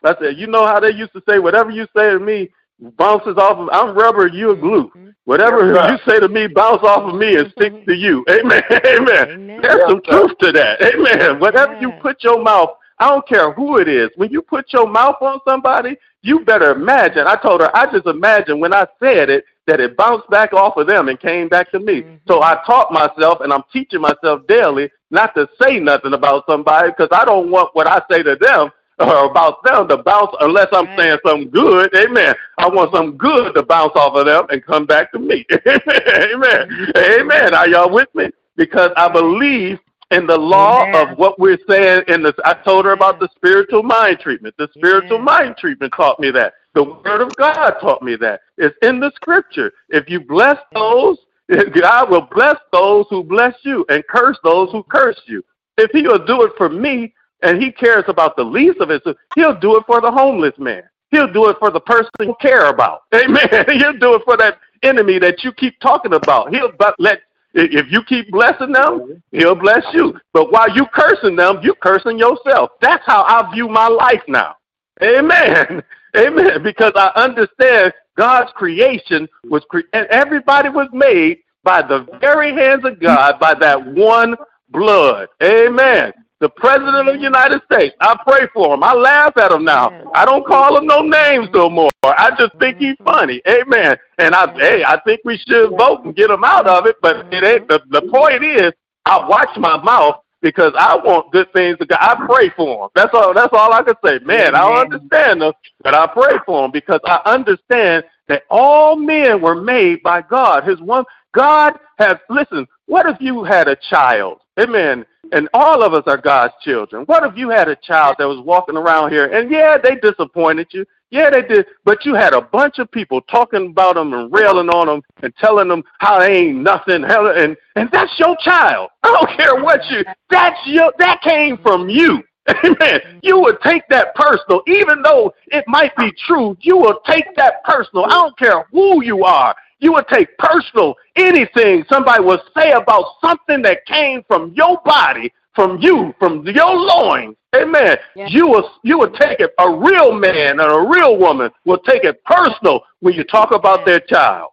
I said, you know how they used to say, whatever you say to me bounces off of. I'm rubber, you're glue. Mm-hmm. Whatever right. you say to me bounce off of me and sticks to you. Amen. Amen. Amen. There's some truth to that. Amen. Whatever yeah. you put your mouth, I don't care who it is. When you put your mouth on somebody, you better imagine. I told her, I just imagine when I said it that it bounced back off of them and came back to me. Mm-hmm. So I taught myself and I'm teaching myself daily not to say nothing about somebody because I don't want what I say to them or about them to bounce unless I'm right. saying something good. Amen. I want something good to bounce off of them and come back to me. Amen. Amen. Are y'all with me? Because I believe in the law Amen. of what we're saying in this. I told her about the spiritual mind treatment. The spiritual mind treatment taught me that. The word of God taught me that. It's in the scripture. If you bless those, God will bless those who bless you and curse those who curse you. If he will do it for me, and he cares about the least of it, he'll do it for the homeless man. He'll do it for the person you care about. Amen. He'll do it for that enemy that you keep talking about. He'll let if you keep blessing them, he'll bless you. But while you cursing them, you cursing yourself. That's how I view my life now. Amen. Amen. Because I understand God's creation was cre- and everybody was made by the very hands of God by that one blood. Amen. The president of the United States. I pray for him. I laugh at him now. I don't call him no names no more. I just think he's funny. Amen. And I, hey, I think we should vote and get him out of it. But it ain't. The, the point is, I watch my mouth because I want good things to go. I pray for him. That's all. That's all I can say. Man, I don't understand them, but I pray for him because I understand that all men were made by God. His one God has. Listen, what if you had a child? Amen. And all of us are God's children. What if you had a child that was walking around here and yeah, they disappointed you. Yeah, they did. But you had a bunch of people talking about them and railing on them and telling them how they ain't nothing. Hell, and and that's your child. I don't care what you. That's your. That came from you. Amen. You would take that personal, even though it might be true. You will take that personal. I don't care who you are. You would take personal anything somebody would say about something that came from your body, from you, from your loins. Amen. You will you will take it. A real man and a real woman will take it personal when you talk about their child.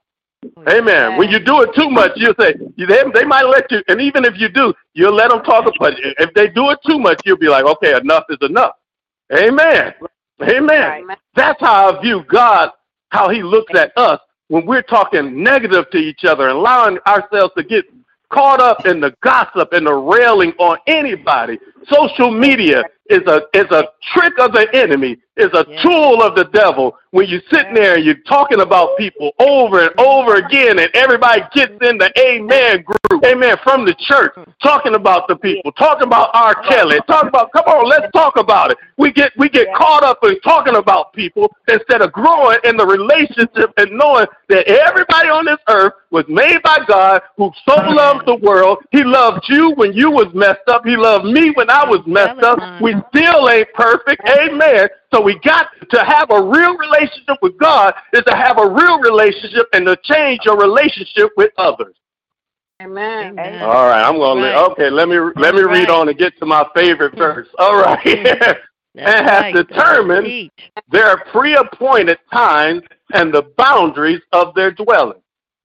Oh, Amen. When you do it too much, you say they, they might let you, and even if you do, you'll let them talk. about it. if they do it too much, you'll be like, okay, enough is enough. Amen. Amen. That's how I view God, how He looks at us when we're talking negative to each other and allowing ourselves to get caught up in the gossip and the railing on anybody. Social media is a is a trick of the enemy, is a yeah. tool of the devil. When you're sitting there and you're talking about people over and over again, and everybody gets in the amen group, amen, from the church, talking about the people, talking about R. Kelly, talking about, come on, let's talk about it. We get we get caught up in talking about people instead of growing in the relationship and knowing that everybody on this earth was made by God who so loved the world. He loved you when you was messed up. He loved me when I was messed up. We still ain't perfect. Amen. So we got to have a real relationship with God is to have a real relationship and to change your relationship with others. Amen. All right, I'm gonna right. okay. Let me let me right. read on and get to my favorite verse. All right, and has determined their pre-appointed times and the boundaries of their dwelling,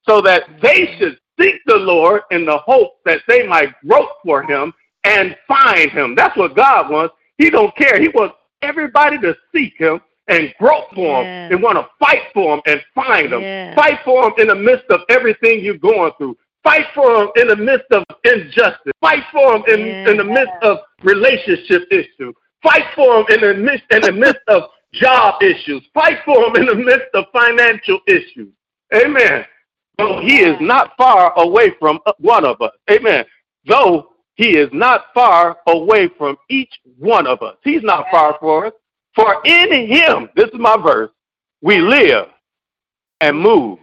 so that they should seek the Lord in the hope that they might grope for Him and find him. That's what God wants. He don't care. He wants everybody to seek him and grope for yeah. him and want to fight for him and find him. Yeah. Fight for him in the midst of everything you're going through. Fight for him in the midst of injustice. Fight for him in, yeah. in the midst of relationship issues. Fight for him in the midst in the midst of job issues. Fight for him in the midst of financial issues. Amen. So he is not far away from one of us. Amen. Though he is not far away from each one of us. He's not far from us. For in him, this is my verse, we live and move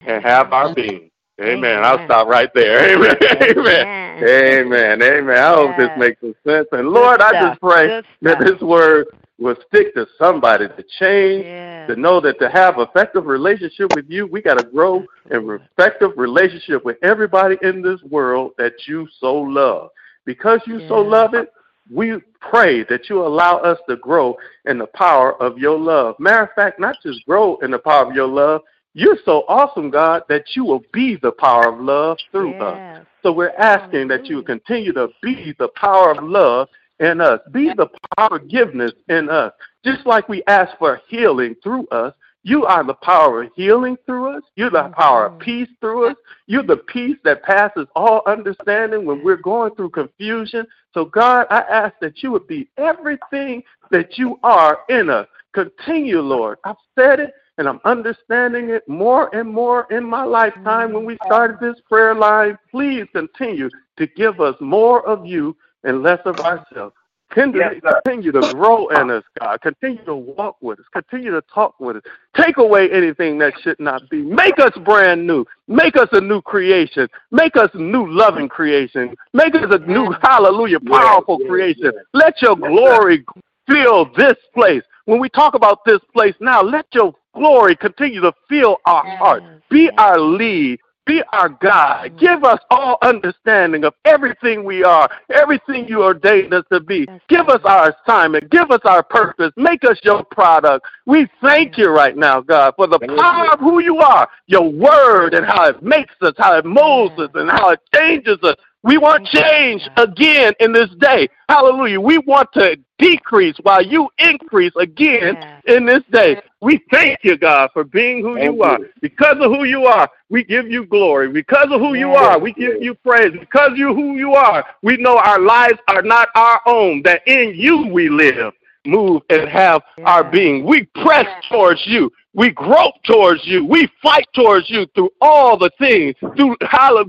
and have our being. Amen. I'll stop right there. Amen. Amen. Amen. Amen. I hope this makes some sense. And Lord, I just pray that this word will stick to somebody to change, yeah. to know that to have effective relationship with you, we got to grow in effective relationship with everybody in this world that you so love. Because you yeah. so love it, we pray that you allow us to grow in the power of your love. Matter of fact, not just grow in the power of your love, you're so awesome, God, that you will be the power of love through us. So we're asking that you continue to be the power of love in us. Be the power of forgiveness in us. Just like we ask for healing through us, you are the power of healing through us. You're the power of mm-hmm. peace through us. You're the peace that passes all understanding when we're going through confusion. So, God, I ask that you would be everything that you are in us. Continue, Lord. I've said it and I'm understanding it more and more in my lifetime when we mm-hmm. started this prayer line. Please continue to give us more of you and less of ourselves. Continue, yes, continue to grow in us, God. Continue to walk with us. Continue to talk with us. Take away anything that should not be. Make us brand new. Make us a new creation. Make us a new loving creation. Make us a new, hallelujah, powerful creation. Let your glory fill this place. When we talk about this place now, let your glory continue to fill our heart. Be our lead. Be our God. Mm. Give us all understanding of everything we are, everything you ordained us to be. Give us our assignment. Give us our purpose. Make us your product. We thank you right now, God, for the power of who you are, your word, and how it makes us, how it molds us, and how it changes us. We want change again in this day. Hallelujah. We want to decrease while you increase again in this day. We thank you, God, for being who you are. Because of who you are, we give you glory. Because of who you are, we give you praise. Because you who you are, we know our lives are not our own, that in you we live move and have our being. We press towards you. We grope towards you. We fight towards you through all the things, through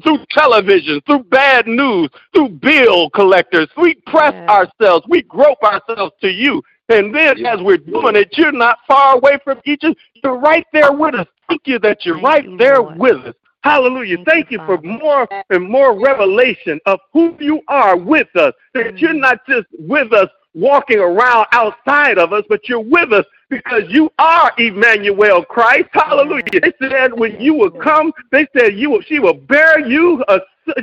through television, through bad news, through bill collectors. We press ourselves. We grope ourselves to you. And then as we're doing it, you're not far away from each other. You're right there with us. Thank you that you're right there with us. Hallelujah. Thank you for more and more revelation of who you are with us. That you're not just with us walking around outside of us, but you're with us because you are Emmanuel Christ. Hallelujah. They said when you will come, they said you will, she will bear you a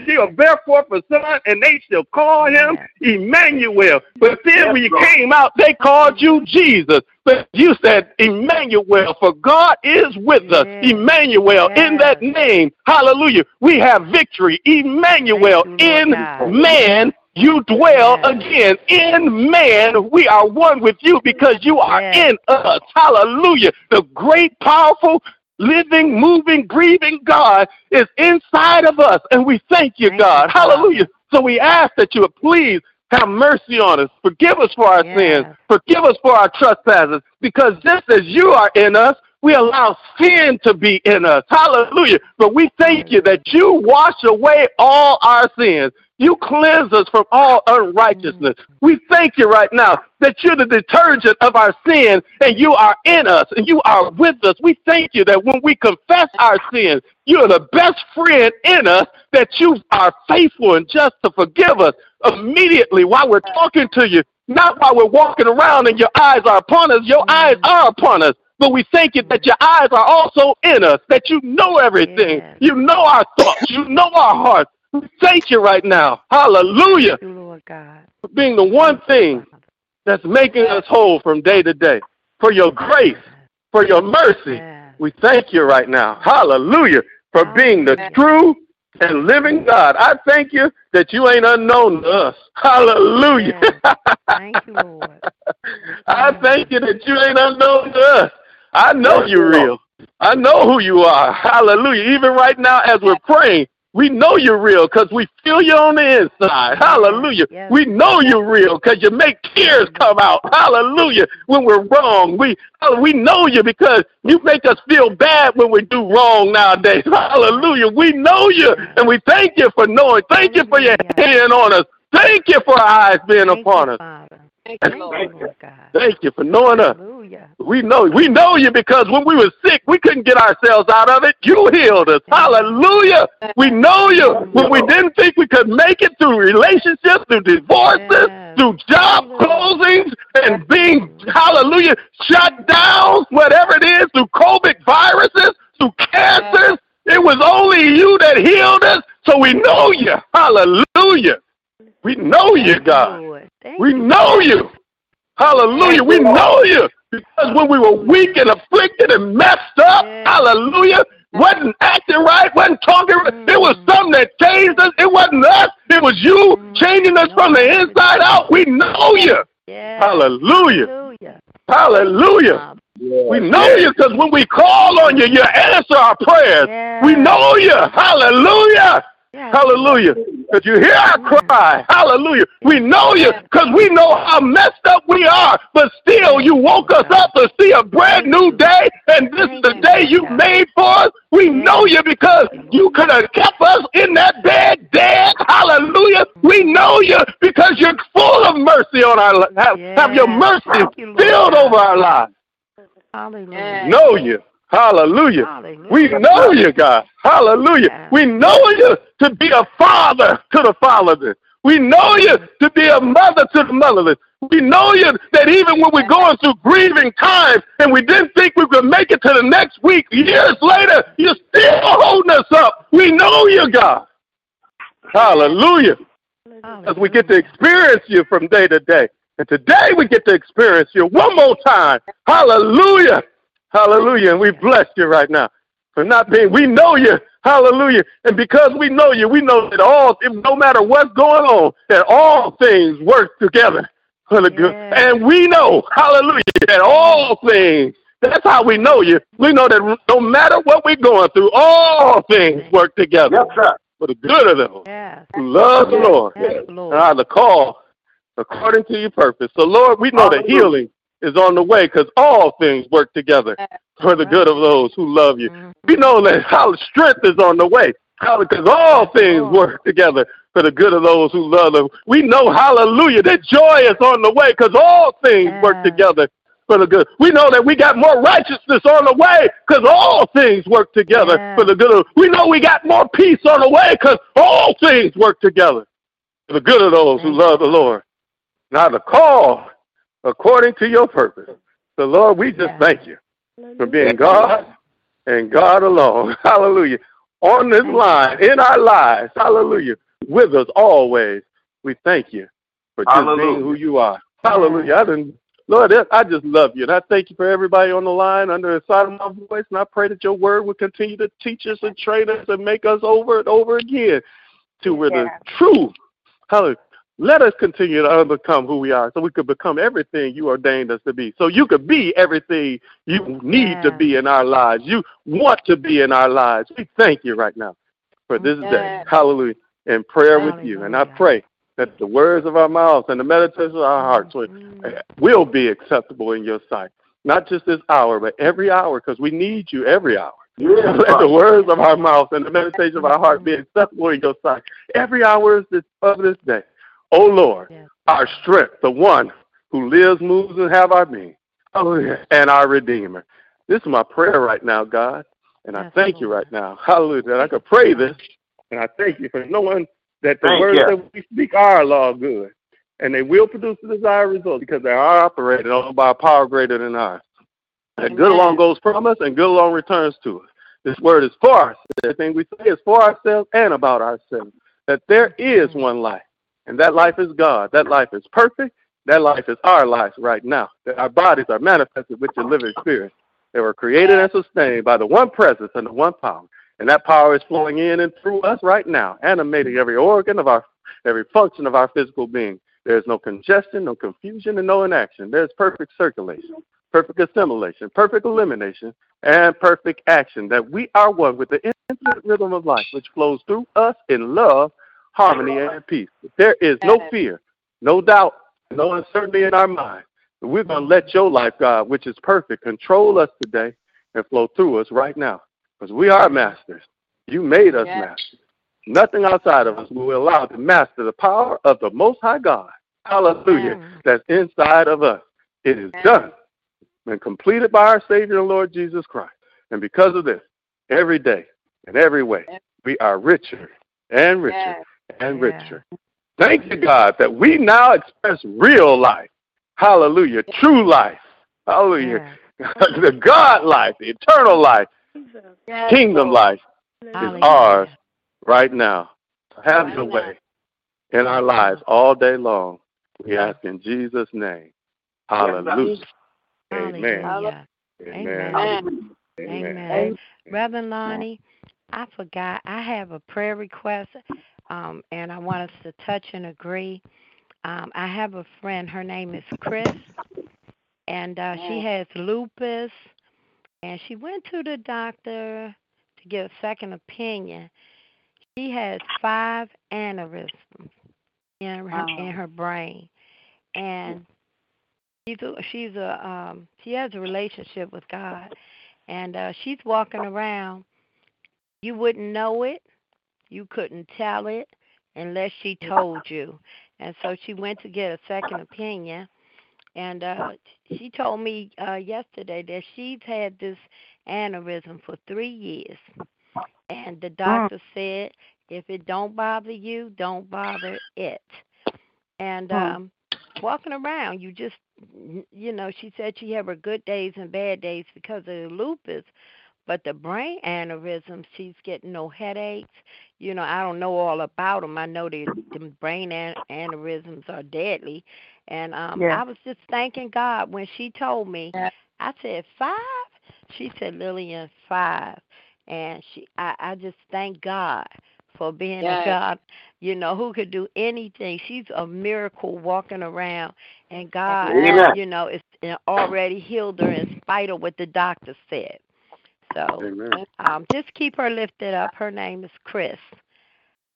she will bear forth a son, and they shall call him Emmanuel. But then when you came out, they called you Jesus. But you said Emmanuel, for God is with us. Emmanuel, in that name, hallelujah, we have victory. Emmanuel, in man, you dwell again in man. We are one with you because you are in us. Hallelujah. The great, powerful, living, moving, breathing God is inside of us. And we thank you, God. Hallelujah. So we ask that you would please have mercy on us. Forgive us for our sins. Forgive us for our trespasses. Because just as you are in us, we allow sin to be in us. Hallelujah. But we thank you that you wash away all our sins. You cleanse us from all unrighteousness. Mm. We thank you right now that you're the detergent of our sin and you are in us and you are with us. We thank you that when we confess our sins, you're the best friend in us, that you are faithful and just to forgive us immediately while we're talking to you, not while we're walking around and your eyes are upon us. Your eyes mm. are upon us. But we thank you that your eyes are also in us, that you know everything. You know our thoughts. You know our hearts. We thank you right now. Hallelujah. Lord God. For being the one thing that's making us whole from day to day. For your grace, for your mercy. We thank you right now. Hallelujah. For being the true and living God. I thank you that you ain't unknown to us. Hallelujah. Thank you, Lord. I thank you that you ain't unknown to us. I know you're real. I know who you are. Hallelujah. Even right now, as we're praying, we know you're real because we feel you on the inside. Hallelujah. We know you're real because you make tears come out. Hallelujah. When we're wrong. We we know you because you make us feel bad when we do wrong nowadays. Hallelujah. We know you and we thank you for knowing. Thank you for your hand on us. Thank you for our eyes being upon us. Thank you, Lord. Thank you for knowing us. We know we know you because when we were sick, we couldn't get ourselves out of it. You healed us. Hallelujah. We know you when we didn't think we could make it through relationships, through divorces, through job closings, and being hallelujah shut down, whatever it is, through COVID viruses, through cancers. It was only you that healed us, so we know you. Hallelujah. We know you, God. We know you. Hallelujah. We know you. Because when we were weak and afflicted and messed up, hallelujah, wasn't acting right, wasn't talking right, it was something that changed us. It wasn't us. It was you changing us from the inside out. We know you. Hallelujah. Hallelujah. We know you because when we call on you, you answer our prayers. We know you. Hallelujah. Hallelujah. Because you hear our cry. Hallelujah. We know you because we know how messed up we are. But still, you woke us up to see a brand new day. And this is the day you made for us. We know you because you could have kept us in that bed dead. Hallelujah. We know you because you're full of mercy on our lives. Have, have your mercy filled over our lives. Hallelujah. Know you. Hallelujah. We know you, God. Hallelujah. We know you to be a father to the fatherless. We know you to be a mother to the motherless. We know you that even when we're going through grieving times and we didn't think we could make it to the next week, years later, you're still holding us up. We know you, God. Hallelujah. As we get to experience you from day to day. And today we get to experience you one more time. Hallelujah. Hallelujah. And we bless you right now. for not being. We know you. Hallelujah. And because we know you, we know that all, no matter what's going on, that all things work together for the good. And we know, hallelujah, that all things, that's how we know you. We know that no matter what we're going through, all things work together for the good of those who love the Lord and are the call according to your purpose. So, Lord, we know that healing is on the way because all things work together for the good of those who love you. We know that our strength is on the way because all things work together for the good of those who love them. We know, hallelujah, that joy is on the way because all things work together for the good. We know that we got more righteousness on the way because all things work together for the good of We know we got more peace on the way because all things work together for the good of those who love the Lord. Now the call according to your purpose. So Lord, we just thank you for being God and God alone. Hallelujah. On this line, in our lives, hallelujah, with us always. We thank you for just Hallelujah. being who you are. Hallelujah. I didn't, Lord, I just love you. And I thank you for everybody on the line under the side of my voice. And I pray that your word will continue to teach us and train us and make us over and over again to where the true, hallelujah. Let us continue to overcome who we are so we could become everything you ordained us to be. So you could be everything you need to be in our lives. You want to be in our lives. We thank you right now for this day. Hallelujah. In prayer with you. And I pray that the words of our mouths and the meditations of our hearts will, will be acceptable in your sight. Not just this hour, but every hour, because we need you every hour. Let the words of our mouth and the meditation of our heart be acceptable in your sight. Every hour of this, of this day. O Lord, our strength, the one who lives, moves, and have our being, hallelujah, and our Redeemer. This is my prayer right now, God, and I thank you right now, hallelujah, that I could pray this, and I thank you for knowing that the Thank words you. that we speak are law good, and they will produce the desired result because they are operated on by a power greater than ours. And good along goes from us, and good along returns to us. This word is for us. Everything we say is for ourselves and about ourselves. That there is one life, and that life is God. That life is perfect. That life is our life right now. That our bodies are manifested with the living spirit. They were created and sustained by the one presence and the one power. And that power is flowing in and through us right now, animating every organ of our, every function of our physical being. There's no congestion, no confusion, and no inaction. There's perfect circulation, perfect assimilation, perfect elimination, and perfect action. That we are one with the infinite rhythm of life, which flows through us in love, harmony, and peace. There is no fear, no doubt, no uncertainty in our mind. We're going to let your life, God, which is perfect, control us today and flow through us right now. Because we are masters. You made us masters. Nothing outside of us will allow to master the power of the Most High God. Hallelujah. That's inside of us. It is done and completed by our Savior and Lord Jesus Christ. And because of this, every day and every way, we are richer and richer and richer. Thank you, God, that we now express real life. Hallelujah. True life. Hallelujah. the God life, the eternal life, kingdom life is ours right now. Have your way in our lives all day long. We ask in Jesus' name. Hallelujah. Amen. Hallelujah. Amen. Amen. Amen. Reverend Lonnie, I forgot. I have a prayer request, um, and I want us to touch and agree. Um, I have a friend. Her name is Chris, and uh, she has lupus, and she went to the doctor to get a second opinion. She has five aneurysms in her in her brain, and she's a, she's a um, she has a relationship with God, and uh, she's walking around. You wouldn't know it, you couldn't tell it unless she told you. And so she went to get a second opinion, and uh, she told me uh, yesterday that she's had this aneurysm for three years, and the doctor said if it don't bother you, don't bother it. And um, walking around, you just, you know, she said she have her good days and bad days because of the lupus, but the brain aneurysm, she's getting no headaches. You know, I don't know all about them. I know the, the brain an- aneurysms are deadly, and um, Yeah. I was just thanking God when she told me. I said five. She said Lillian five, and she I, I just thank God for being Yes. a God, you know, who could do anything. She's a miracle walking around, and God, Amen. you know, is already healed her in spite of what the doctor said. So, Amen. um, just keep her lifted up. Her name is Chris,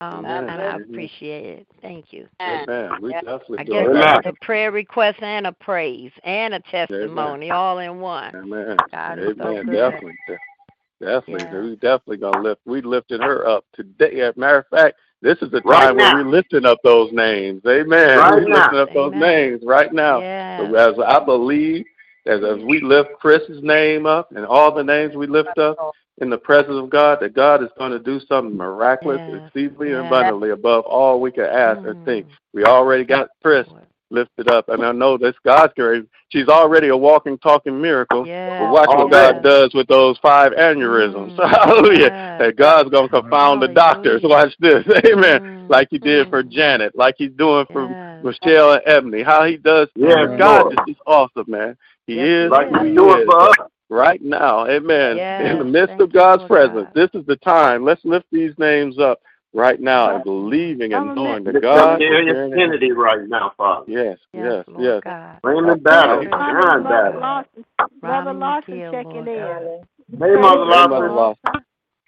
um, and I appreciate it. Thank you. Amen. We definitely I guess that's a prayer request and a praise and a testimony all in one. Amen. God is so Amen. good. Definitely. De- Definitely. We definitely gonna lift we lifted her up today. As a matter of fact, this is the Right time where now. we're lifting up those names. Amen. Right we're now. lifting up those names right now. Yeah. So as I believe as, as we lift Chris's name up and all the names we lift up in the presence of God, that God is going to do something miraculous, Yes. exceedingly Yes. abundantly above all we could ask or Mm. think. We already got Chris lifted up, and I know this God's grace. She's already a walking, talking miracle. Yeah. But watch what Already. God does with those five aneurysms. Mm. Hallelujah. Yes. That God's going to confound the doctors. Hallelujah. Watch this. Amen. Mm. Like he did for Janet, like he's doing for Yes. Michelle and Ebony. How he does Yes, things. God is just awesome, man. He Yes, is Like he who you do it is. for us. Right now, amen. Yes, In the midst thank of God's presence, God. this is the time. Let's lift these names up right now and believing and knowing that God is Darius hearing. Kennedy right now, Father. Yes, Yes, yes, Lord yes. God. Raymond Battle, Amen. John Battle. Lawson, Brother Lawson McGill, checking in. Hey, Mother Hey, Mother Lawson.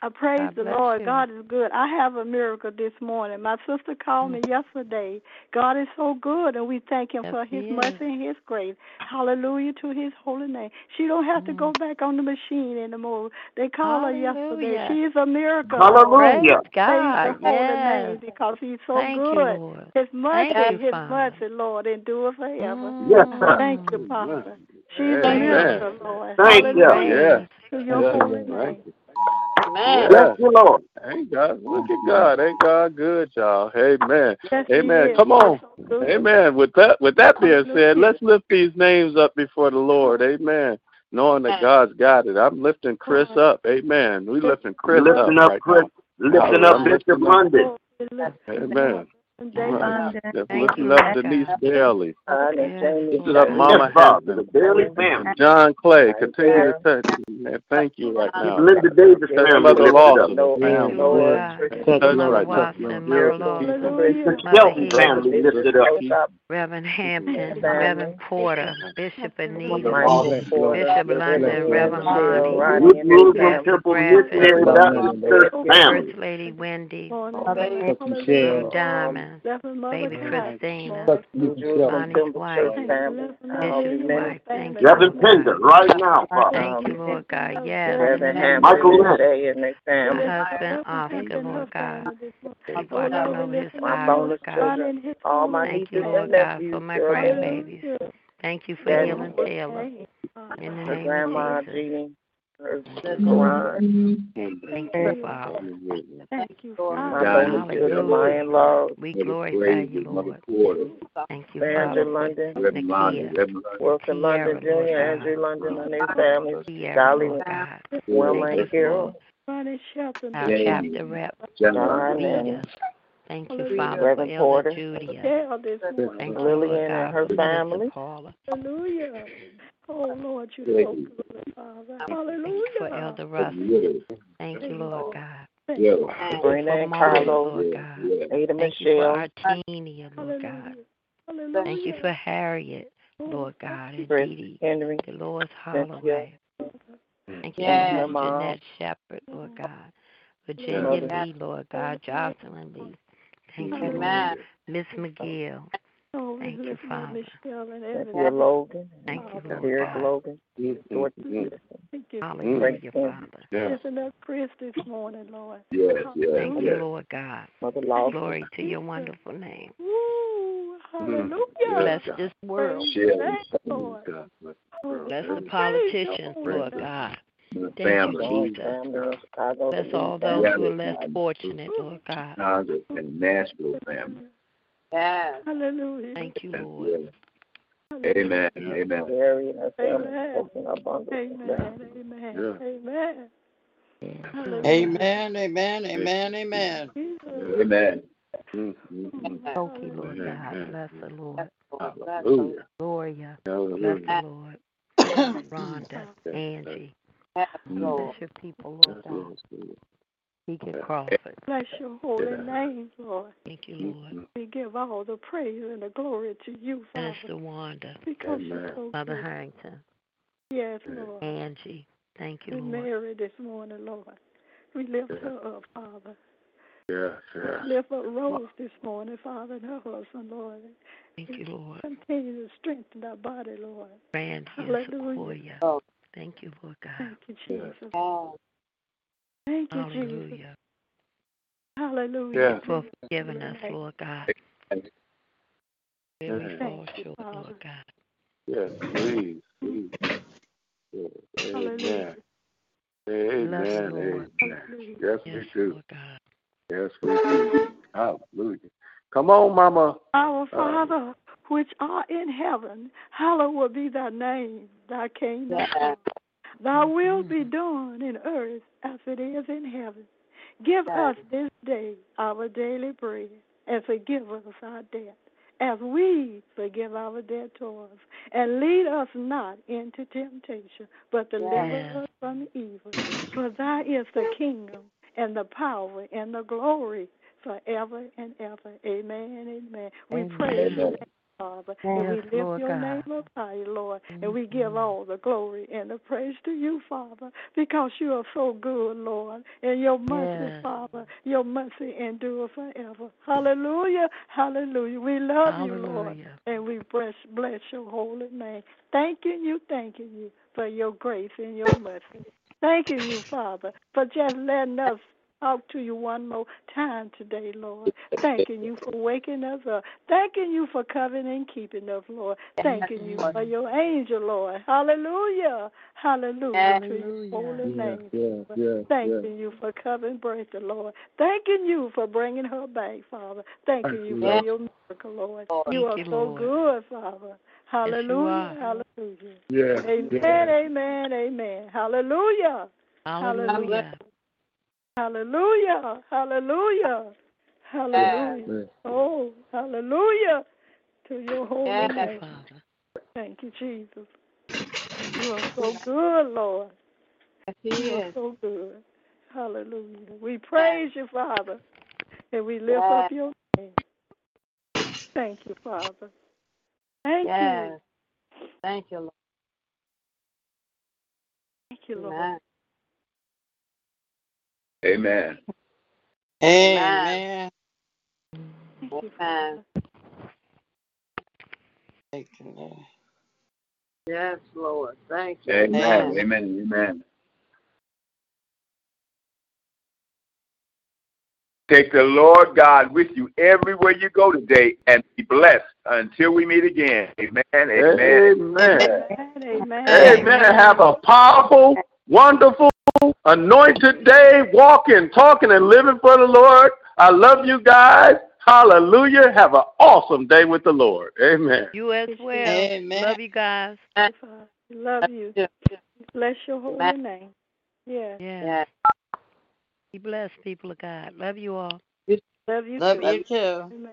Lawson. I praise God the Lord. you. God is good. I have a miracle this morning. My sister called me mm. yesterday. God is so good, and we thank Him Yes, for His is. mercy and His grace. Hallelujah to His holy name. She don't have to go mm. back on the machine anymore. They called her yesterday. Hallelujah. She's a miracle. Hallelujah. Praise God. Praise the holy Yes. name because He's so Thank you, good. Lord. His mercy, Thank you, His Father. mercy, Lord, endure forever. Yes. Thank you, mm. Pastor. She's a miracle, Lord. Thank you. Yes. to your Yes. holy Thank name. You. Amen. Bless Yes. Lord. Ain't God, look at God. Ain't God good, y'all? Amen. Yes, Amen. Come on. Amen. With that with that being said, let's lift these names up before the Lord. Amen. Knowing that God's got it. I'm lifting Chris up. Amen. We lifting Chris Lifting up up right Chris. now. Lifting up I'm lifting up- London. Amen. Right. Just Thank you, lifting Lord up Denise God. Bailey. Yes, Lifting Lord up Mama Yes, Father. Heston. The Bailey family. John Clay. Continue to touch. Man, thank you right Keep now. Linda Davis Touch family Mother lifted Lawson. up. the Thank you, family. Lord God. Touch Mother right. Touch Watson, them Mother beautiful people. Lawson, Hallelujah. The Mother Shelton Hill, family lifted up. Reverend Hampton, Family. Reverend Porter, Bishop Anita, Lawson. Bishop London, Reverend Lonnie, New Jerusalem Pastor Temple Bradford, Missionary Baptist Church family. First Lady Wendy, Hallelujah. Blue Diamond, Blessed Mother Baby Christ, Christina, Bonnie's wife, Blessed Bishop's wife. Thank you, Reverend Pender, right now, Father. Thank you, Lord God. Yes, Michael Lynch. my husband Oscar, Lord God. Keep watching over his eyes, Lord God. All my Thank you, Lord God, for my grandbabies. Thank you for healing Taylor. In the name of Jesus. Thank you, Father. Thank you, Hallelujah. We glorify you, Lord. Thank you, Father. London, Wilson London Jr., Andrew London and their families, Dolly. Wilma Carol, our chapter rep, John Rita. Thank you, Father, Reverend Elder Porter, Judy. Tell this morning. Thank you, Lillian and her family. Hallelujah. Oh, Lord, you're so good, Father. Thank you for Elder Russ. Thank you, Lord God. Thank you. Sabrina For and Margaret, Carlos, Lord God. Ada Thank you for Michelle, our Teenia, Lord God. Hallelujah. Thank you for Harriet, oh, Lord God, and Chris Dee Dee, Henry, Dolores Cynthia, Holloway. Thank you and for Jeanette Shepherd, Lord God. Virginia Lee, Lord God. Jocelyn Lee. Thank you, Amen. Miss McGill. Oh, Thank you, Father. Michelle and Cynthia everything. Logan, Thank you, Lord Derek God. Logan, George Mm-hmm. Thank you. Hallelujah, Father. Yeah. Listen up, Chris, this morning, Lord. Yes, yes, Thank you, yes. Lord God. Mother Lawson, Glory to your wonderful name. Woo, hallelujah. Bless this world. Praise your name, Lord. Bless the politicians, your Lord God. Thank family, you, Jesus. family, and Chicago, Bless all those who are less fortunate, Lord God. Chicago, and Nashville family. Yes. Hallelujah. Thank you, Lord. Amen. Amen. Mary and her family, Amen. open our bundles. Amen. Amen. Yeah. Amen. Hallelujah. Amen, amen, amen, amen. Jesus. Amen. Mm-hmm. Toki, Lord God. Bless the Lord. Hallelujah. Gloria. Bless Hallelujah. the Lord. Rhonda. Angie. Yes, Bless your people, Lord God. Deacon Crawford. Bless your holy Yeah. name, Lord. Thank you, Lord. We give all the praise and the glory to you, Father. Pastor Wanda. Because you're so Mother good. Harrington. Yes, Lord. Angie. Thank you, We Lord. Mary this morning, Lord. We lift her up, Father. Yes, yes. Lift up Rose this morning, Father, and her husband, Lord. Thank you, Lord. Continue to strengthen our body, Lord. Randy and Hallelujah. Sequoia. Thank you, Lord God. Thank you, Jesus. Thank you, Jesus. Hallelujah. Hallelujah. For forgiving us, Lord God. Where we Yes. fall Thank you, short, Father. Lord God. Yes, please, please. Yes. Hallelujah. Amen. Love you, Amen. Lord. Amen. Yes, we Yes, do. Lord God. Yes, we do. Hallelujah. Come on, Mama. Our uh, Father, which art in heaven, hallowed be thy name. Thy kingdom come. Thy will be mm-hmm. done in earth as it is in heaven. Give us this day our daily bread, and forgive us our debt, as we forgive our debtors. And lead us not into temptation, but deliver Yes. us from evil. For thy is the kingdom, and the power, and the glory forever and ever. Amen. Amen. We Amen. praise Father, and we lift Lord your God. name up high, Lord, and we give mm-hmm. all the glory and the praise to you, Father, because you are so good, Lord, and your mercy, Yes. Father, your mercy endure forever. Hallelujah. Hallelujah. We love you, Lord, and we bless, bless your holy name. Thanking you, thanking you for your grace and your mercy. Thanking you, Father, for just letting us talk to you one more time today, Lord. Thanking you for waking us up. Thanking you for covering and keeping us, Lord. Thanking you for your angel, Lord. Hallelujah. Hallelujah to your holy name. Yes, yes, Thanking you for covering Bertha, Lord. Thanking you for bringing her back, Father. Thanking you you, for your miracle, Lord. Thank You are you, so Lord. good, Father. Hallelujah. are. Hallelujah. Yes, Amen. yes. Amen. Amen. Hallelujah. Hallelujah. Hallelujah. Hallelujah. Hallelujah. Yes. Oh, hallelujah to your holy Thank you, name. Father. Thank you, Jesus. You are so good, Lord. Yes, he You are so good. Hallelujah. We praise you, Father, and we lift Yes. up your name. Thank you, Father. Thank Yes. you. Thank you, Lord. Thank you, Lord. Amen. Amen. Amen. Amen. Thank you, Lord. Yes, Lord. Thank you. Amen. Amen. Amen. Take the Lord God with you everywhere you go today and be blessed until we meet again. Amen. Amen. Amen. Amen. Amen. Have a powerful, wonderful, anointed day, walking, talking, and living for the Lord. I love you guys. Hallelujah. Have an awesome day with the Lord. Amen. You as well. Amen. Love you guys. Love you. Bless your holy name. Yeah. Yeah. Yes. Be blessed, people of God. Love you all. Love you Love too. you too. Amen.